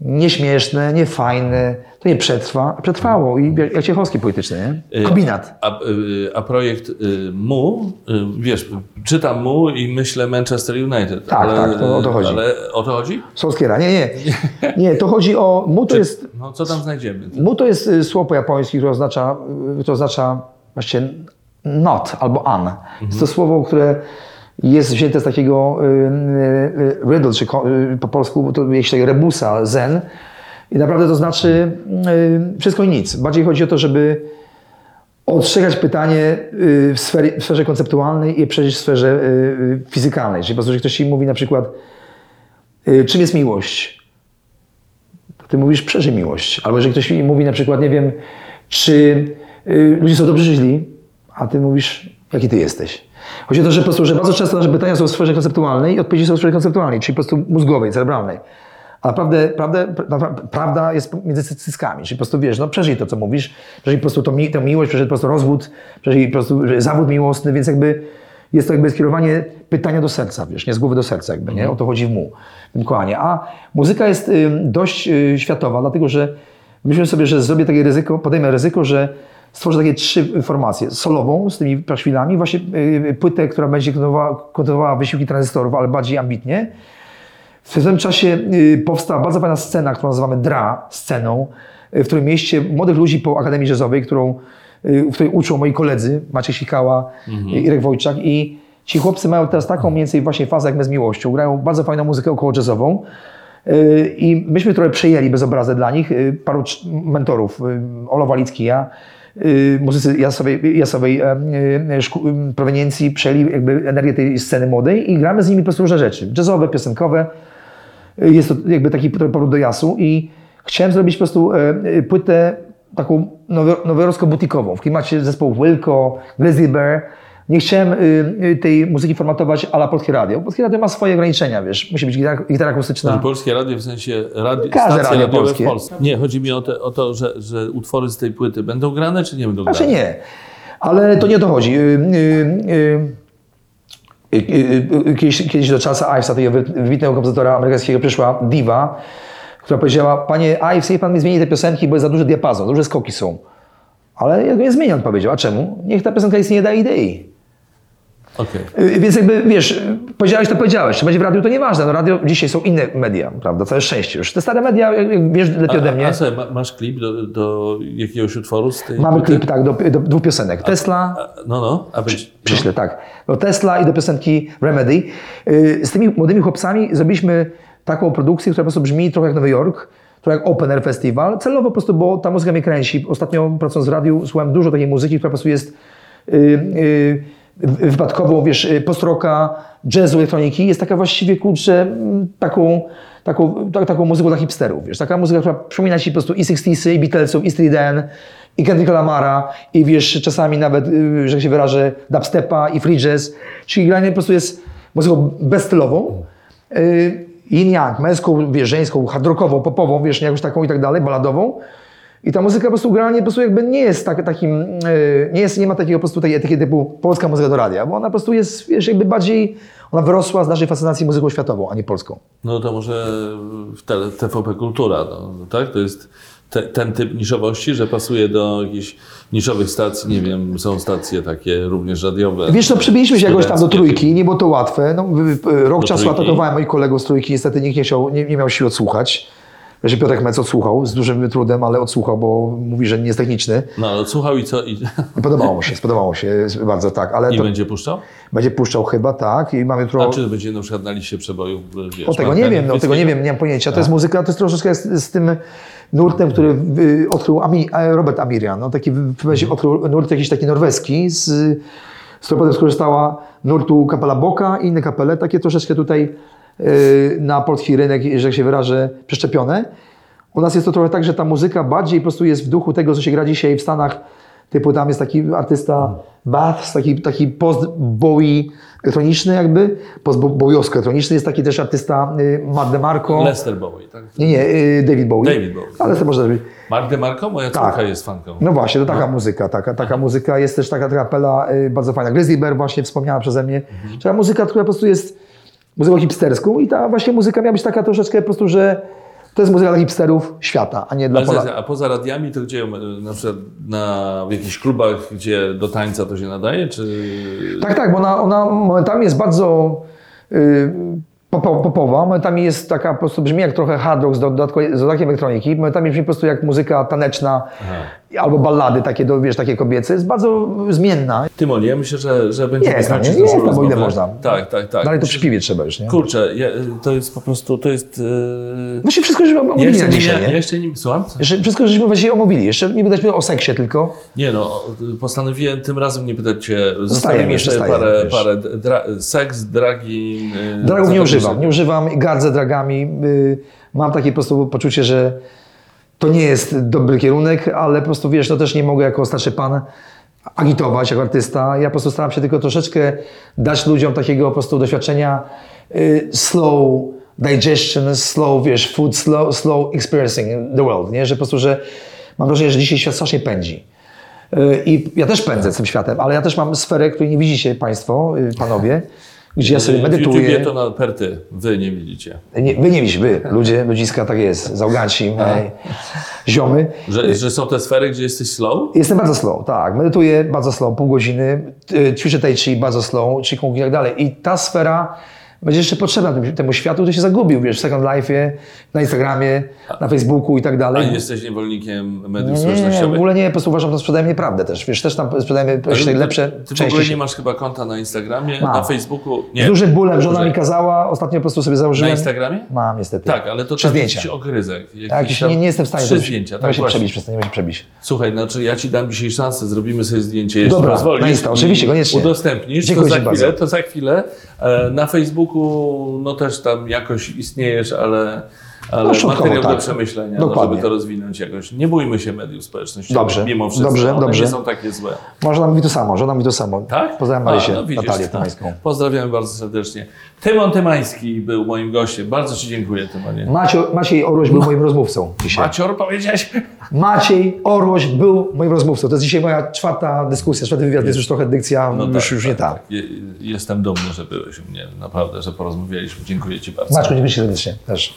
S2: nieśmieszne, niefajne, to nie przetrwa. Przetrwało i jak Ciechowski polityczny, nie?
S1: Y,
S2: Kombinat.
S1: A, y, a projekt y, MU, wiesz, czytam MU i myślę Manchester United.
S2: Tak, tak, to o to chodzi.
S1: Ale o to chodzi?
S2: Solskiera. Nie, nie. Nie, to chodzi o... Mu to jest,
S1: No co tam znajdziemy?
S2: mu to jest słowo po japońsku, które oznacza, to oznacza właściwie not albo an. Jest to słowo, które jest wzięte z takiego y, y, y, riddle, czy po polsku to się rebusa, zen. I naprawdę to znaczy wszystko i nic. Bardziej chodzi o to, żeby odstrzegać pytanie w, sferie, w sferze konceptualnej i przejść w sferze fizykalnej. Czyli po prostu, że ktoś ci mówi na przykład, czym jest miłość? To ty mówisz, przeżyj miłość. Albo że ktoś mówi na przykład, nie wiem, czy ludzie są dobrzy, czy źli, a ty mówisz, jaki ty jesteś. Chodzi o to, że po prostu, że bardzo często nasze pytania są w sferze konceptualnej i odpowiedzi są w sferze konceptualnej, czyli po prostu mózgowej, cerebralnej. A naprawdę, prawdę, pra- prawda jest między cyckami, czyli po prostu wiesz, no przeżyj to, co mówisz, przeżyj po prostu tą, mi- tę miłość, przeżyj po prostu rozwód, przeżyj po prostu zawód miłosny, więc jakby jest to jakby skierowanie pytania do serca, wiesz, nie z głowy do serca jakby, nie? O to chodzi w mu, w tym. A muzyka jest dość y, światowa, dlatego że myślę sobie, że zrobię takie ryzyko, podejmę ryzyko, że stworzę takie trzy formacje. Solową z tymi paszwilami, właśnie y, płytę, która będzie kontynuowała, kontynuowała wysiłki tranzystorów, ale bardziej ambitnie. W tym czasie y, powstała bardzo fajna scena, którą nazywamy DRA sceną, y, w którym mieście młodych ludzi po Akademii Jazzowej, którą, y, w której uczą moi koledzy, Maciej Sikała,
S1: Mhm.
S2: i Irek Wojczak i ci chłopcy mają teraz taką mniej więcej właśnie fazę jak my z miłością. Grają bardzo fajną muzykę około jazzową. Y, I myśmy trochę przejęli bezobrazę dla nich, y, paru mentorów, y, Olo Walicki, ja, y, muzycy jasowej, jasowej e, y, y, proweniencji przejęli jakby energię tej sceny młodej i gramy z nimi po prostu różne rzeczy, jazzowe, piosenkowe. Y, Jest to jakby taki powrót do jasu i chciałem zrobić po prostu e, e, płytę taką nowo- nowojorsko-butikową w klimacie zespołu Wilco, Grizzly Bear. Nie chciałem y, y, tej muzyki formatować ala Polskie Radio. Polskie Radio ma swoje ograniczenia, wiesz, musi być gitara, gitara akustyczna.
S1: Znaczy, polskie radio w sensie radio, stacje
S2: radio
S1: radiowe
S2: polskie.
S1: w Polsce. Nie, chodzi mi o, te, o to, że, że utwory z tej płyty będą grane, czy nie będą grane?
S2: Znaczy nie, ale to nie o to chodzi. Y, Kiedyś, kiedyś do czasa Iveса, tego wy- wybitnego kompozytora amerykańskiego, przyszła diva, która powiedziała, panie Ives, niech pan mi zmieni te piosenki, bo jest za duży diapazon, duże skoki są. Ale ja go nie zmienię, on powiedział. A czemu? Niech ta piosenka istnieje da idei.
S1: Okej.
S2: Y, Więc jakby, wiesz, y, powiedziałeś to powiedziałeś. Czy będzie w radiu, to nieważne. No radio dzisiaj są inne media, prawda? Całe szczęście już. Te stare media, jak jak wiesz lepiej ode
S1: A,
S2: mnie.
S1: a sobie, ma, masz klip do, do jakiegoś utworu z tej
S2: Mamy klip, tak, do, do dwóch piosenek. Tesla,
S1: A, No, no, a być...
S2: Przyślę, tak. Do Tesla i do piosenki Remedy. Yy, Z tymi młodymi chłopcami zrobiliśmy taką produkcję, która po prostu brzmi trochę jak Nowy Jork, trochę jak Open Air Festival. Celowo po prostu, bo ta muzyka mnie kręci. Ostatnio pracując w radiu słuchałem dużo takiej muzyki, która po prostu jest yy, yy, wypadkową, wiesz, yy, post-rocka, jazzu, elektroniki. Jest taka właściwie, kurczę, taką, taką, tak, taką muzyką dla hipsterów, wiesz. Taka muzyka, która przypomina ci po prostu i 60 i Beatlesów, i Street Dan, i Kendricka Lamara, i wiesz, czasami nawet, yy, że się wyrażę, dubstepa i free jazz. Czyli granie po prostu jest muzyką bezstylową. Yy, yin yang, męską, wiesz, żeńską, hard rockową, popową, wiesz, jakąś taką i tak dalej, baladową. I ta muzyka po prostu generalnie po prostu jakby nie jest tak, takim, yy, nie, jest, nie ma takiego po prostu tej etykiety typu polska muzyka do radia, bo ona po prostu jest, wiesz, jakby bardziej, ona wyrosła z naszej fascynacji muzyką światową, a nie polską.
S1: No to może w TVP Kultura, no, no tak? To jest te, ten typ niszowości, że pasuje do jakichś niszowych stacji, nie wiem, są stacje takie również radiowe.
S2: Wiesz co, przybiliśmy się jakoś tam do trójki, nie było to łatwe. No, w- rok
S1: Do
S2: czasu
S1: trójki.
S2: atakowałem moich kolegów z trójki, niestety nikt nie, chciał, nie, nie miał siły odsłuchać. Że Piotrek Mec odsłuchał, z dużym trudem, ale odsłuchał, bo mówi, że nie jest techniczny.
S1: No ale słuchał i co? I,
S2: Podobało mu się, spodobało się bardzo, tak. Ale
S1: i
S2: to
S1: będzie puszczał?
S2: będzie puszczał chyba, tak. I mamy
S1: A
S2: jutro...
S1: czy będzie na przykład na liście przebojów? Wiesz,
S2: O tego nie wiem, no, tego nie wiem, nie mam pojęcia. To jest muzyka, to jest troszeczkę z, z tym nurtem, który y, odkrył Ami, e, Robert Amirian. No, taki w- odkrył nurt jakiś taki norweski, z, z którego potem skorzystała nurtu kapela Boka i inne kapele, takie troszeczkę tutaj na polski rynek, że tak się wyrażę, przeszczepione. U nas jest to trochę tak, że ta muzyka bardziej po prostu jest w duchu tego, co się gra dzisiaj w Stanach. Typu tam jest taki artysta Bath, taki, taki post-Bowie elektroniczny jakby, post-Bowiowsko elektroniczny. Jest taki też artysta y, Mark DeMarco.
S1: Lester Bowie, tak?
S2: Nie, nie, y, David Bowie.
S1: David Bowie.
S2: Ale to może być.
S1: Mark DeMarco, moja
S2: Tak.
S1: córka jest fanką.
S2: No właśnie, to taka muzyka, taka, taka muzyka. Jest też taka kapela y, bardzo fajna. Grizzly Bear właśnie wspomniana przeze mnie.
S1: Mhm.
S2: Czyli muzyka, która po prostu jest muzyką hipsterską i ta właśnie muzyka miała być taka troszeczkę po prostu, że to jest muzyka dla hipsterów świata, a nie dla Polaków.
S1: a poza radiami to gdzie, e, na przykład na, w jakichś klubach, gdzie do tańca to się nadaje, czy...
S2: Tak, tak, bo ona, ona momentami jest bardzo y, popo- popowa, momentami jest taka po prostu brzmi jak trochę hard rock z, dodatkiem elektroniki, momentami brzmi po prostu jak muzyka taneczna albo ballady takie, do, wiesz, takie kobiece. Jest bardzo zmienna.
S1: Tymon, ja myślę, że, że będzie
S2: tam,
S1: wystarczyć
S2: nie? Jest tam, bo ile można.
S1: Tak, tak, tak.
S2: Dalej to przy piwie trzeba już, nie?
S1: Kurczę, ja, to jest po prostu, to jest... Yy...
S2: Wszystko
S1: Ja
S2: omówili
S1: jeszcze,
S2: na
S1: nie,
S2: dzisiaj,
S1: ja
S2: nie?
S1: jeszcze nie... Słucham?
S2: Jeszcze wszystko żeśmy właściwie omówili. Jeszcze nie pytaliśmy o seksie tylko.
S1: Nie no, postanowiłem tym razem nie pytać Cię. Zostawiłem jeszcze
S2: zostajemy,
S1: parę,
S2: wiesz.
S1: parę dra, seks, dragi... yy,
S2: Dragów nie używam, nie używam, gardzę dragami. y, Mam takie po prostu poczucie, że to nie jest dobry kierunek, ale po prostu wiesz, no też nie mogę jako starszy pan agitować jako artysta. Ja po prostu staram się tylko troszeczkę dać ludziom takiego po prostu doświadczenia y, slow digestion, slow, wiesz, food, slow, slow experiencing the world, nie? Że po prostu, że mam wrażenie, że dzisiaj świat strasznie pędzi. Y, I ja też pędzę z tym światem, ale ja też mam sferę, której nie widzicie Państwo, y, panowie, gdzie ja sobie
S1: W
S2: medytuję.
S1: YouTubie to na perty, Wy nie widzicie.
S2: Nie, wy nie widzicie, wy, ludzie, ludziska, tak jest, zauganci, my, ziomy.
S1: Że, że są te sfery, gdzie jesteś slow?
S2: Jestem bardzo slow, tak, medytuję bardzo slow, pół godziny, ćwiczę tai chi bardzo slow, qigong i tak dalej. I ta sfera będzie jeszcze potrzebna temu, temu światu, który się zagubił, wiesz, w Second Life'ie, na Instagramie, na Facebooku i tak
S1: A
S2: dalej.
S1: nie jesteś niewolnikiem mediów
S2: Nie, nie, nie, w
S1: społecznościowych?
S2: ogóle nie, po prostu uważam, że sprzedajemy nieprawdę też, wiesz, też tam sprzedajemy
S1: Ale
S2: lepsze
S1: Ty w ogóle nie masz chyba konta na Instagramie,
S2: Mam.
S1: na Facebooku? Nie.
S2: Z dużym bólem żona mi kazała, ostatnio po prostu sobie
S1: Na
S2: założyłem.
S1: Instagramie?
S2: Mam niestety.
S1: Tak, ale to
S2: zdjęcia.
S1: jakiś ogryzek. Jakiś
S2: Tak,
S1: tam-
S2: nie, nie jestem w stanie
S1: Trzy zdjęcia, tak
S2: się
S1: właśnie.
S2: przebić, przez to nie ma się przebić.
S1: Słuchaj, znaczy ja Ci dam dzisiaj szansę, zrobimy sobie zdjęcie, jeśli
S2: Dobra,
S1: pozwolisz.
S2: na
S1: i
S2: oczywiście, koniecznie.
S1: Udostępnisz,
S2: Dziękuję
S1: to za chwilę, to za chwilę. E, Na Facebooku, no też tam jakoś istniejesz, ale, ale
S2: No,
S1: materiał do
S2: tak.
S1: przemyślenia, no, żeby to rozwinąć jakoś. Nie bójmy się mediów społecznościowych,
S2: Dobrze,
S1: mimo wszystko.
S2: dobrze,
S1: One
S2: dobrze.
S1: nie są takie złe.
S2: Żona mówi to samo, żona mówi to samo.
S1: Tak?
S2: Pozdrawiam
S1: A,
S2: Marysię,
S1: no widzisz,
S2: Natalię
S1: tak.
S2: Tymańską.
S1: Pozdrawiamy bardzo serdecznie. Tymon Tymański był moim gościem. Bardzo Ci dziękuję, Tymonie.
S2: Macio, Maciej Orłoś był moim rozmówcą dzisiaj.
S1: Macior, powiedziałeś?
S2: Maciej Orłoś był moim rozmówcą. To jest dzisiaj moja czwarta dyskusja, czwarty wywiad, jest już trochę dykcja,
S1: No
S2: już,
S1: tak,
S2: już
S1: tak,
S2: nie ta.
S1: tak. Je- Jestem dumny, że byłeś u mnie. Naprawdę, że porozmawialiśmy. Dziękuję Ci bardzo.
S2: Maczku, dziękuję Ci serdecznie też.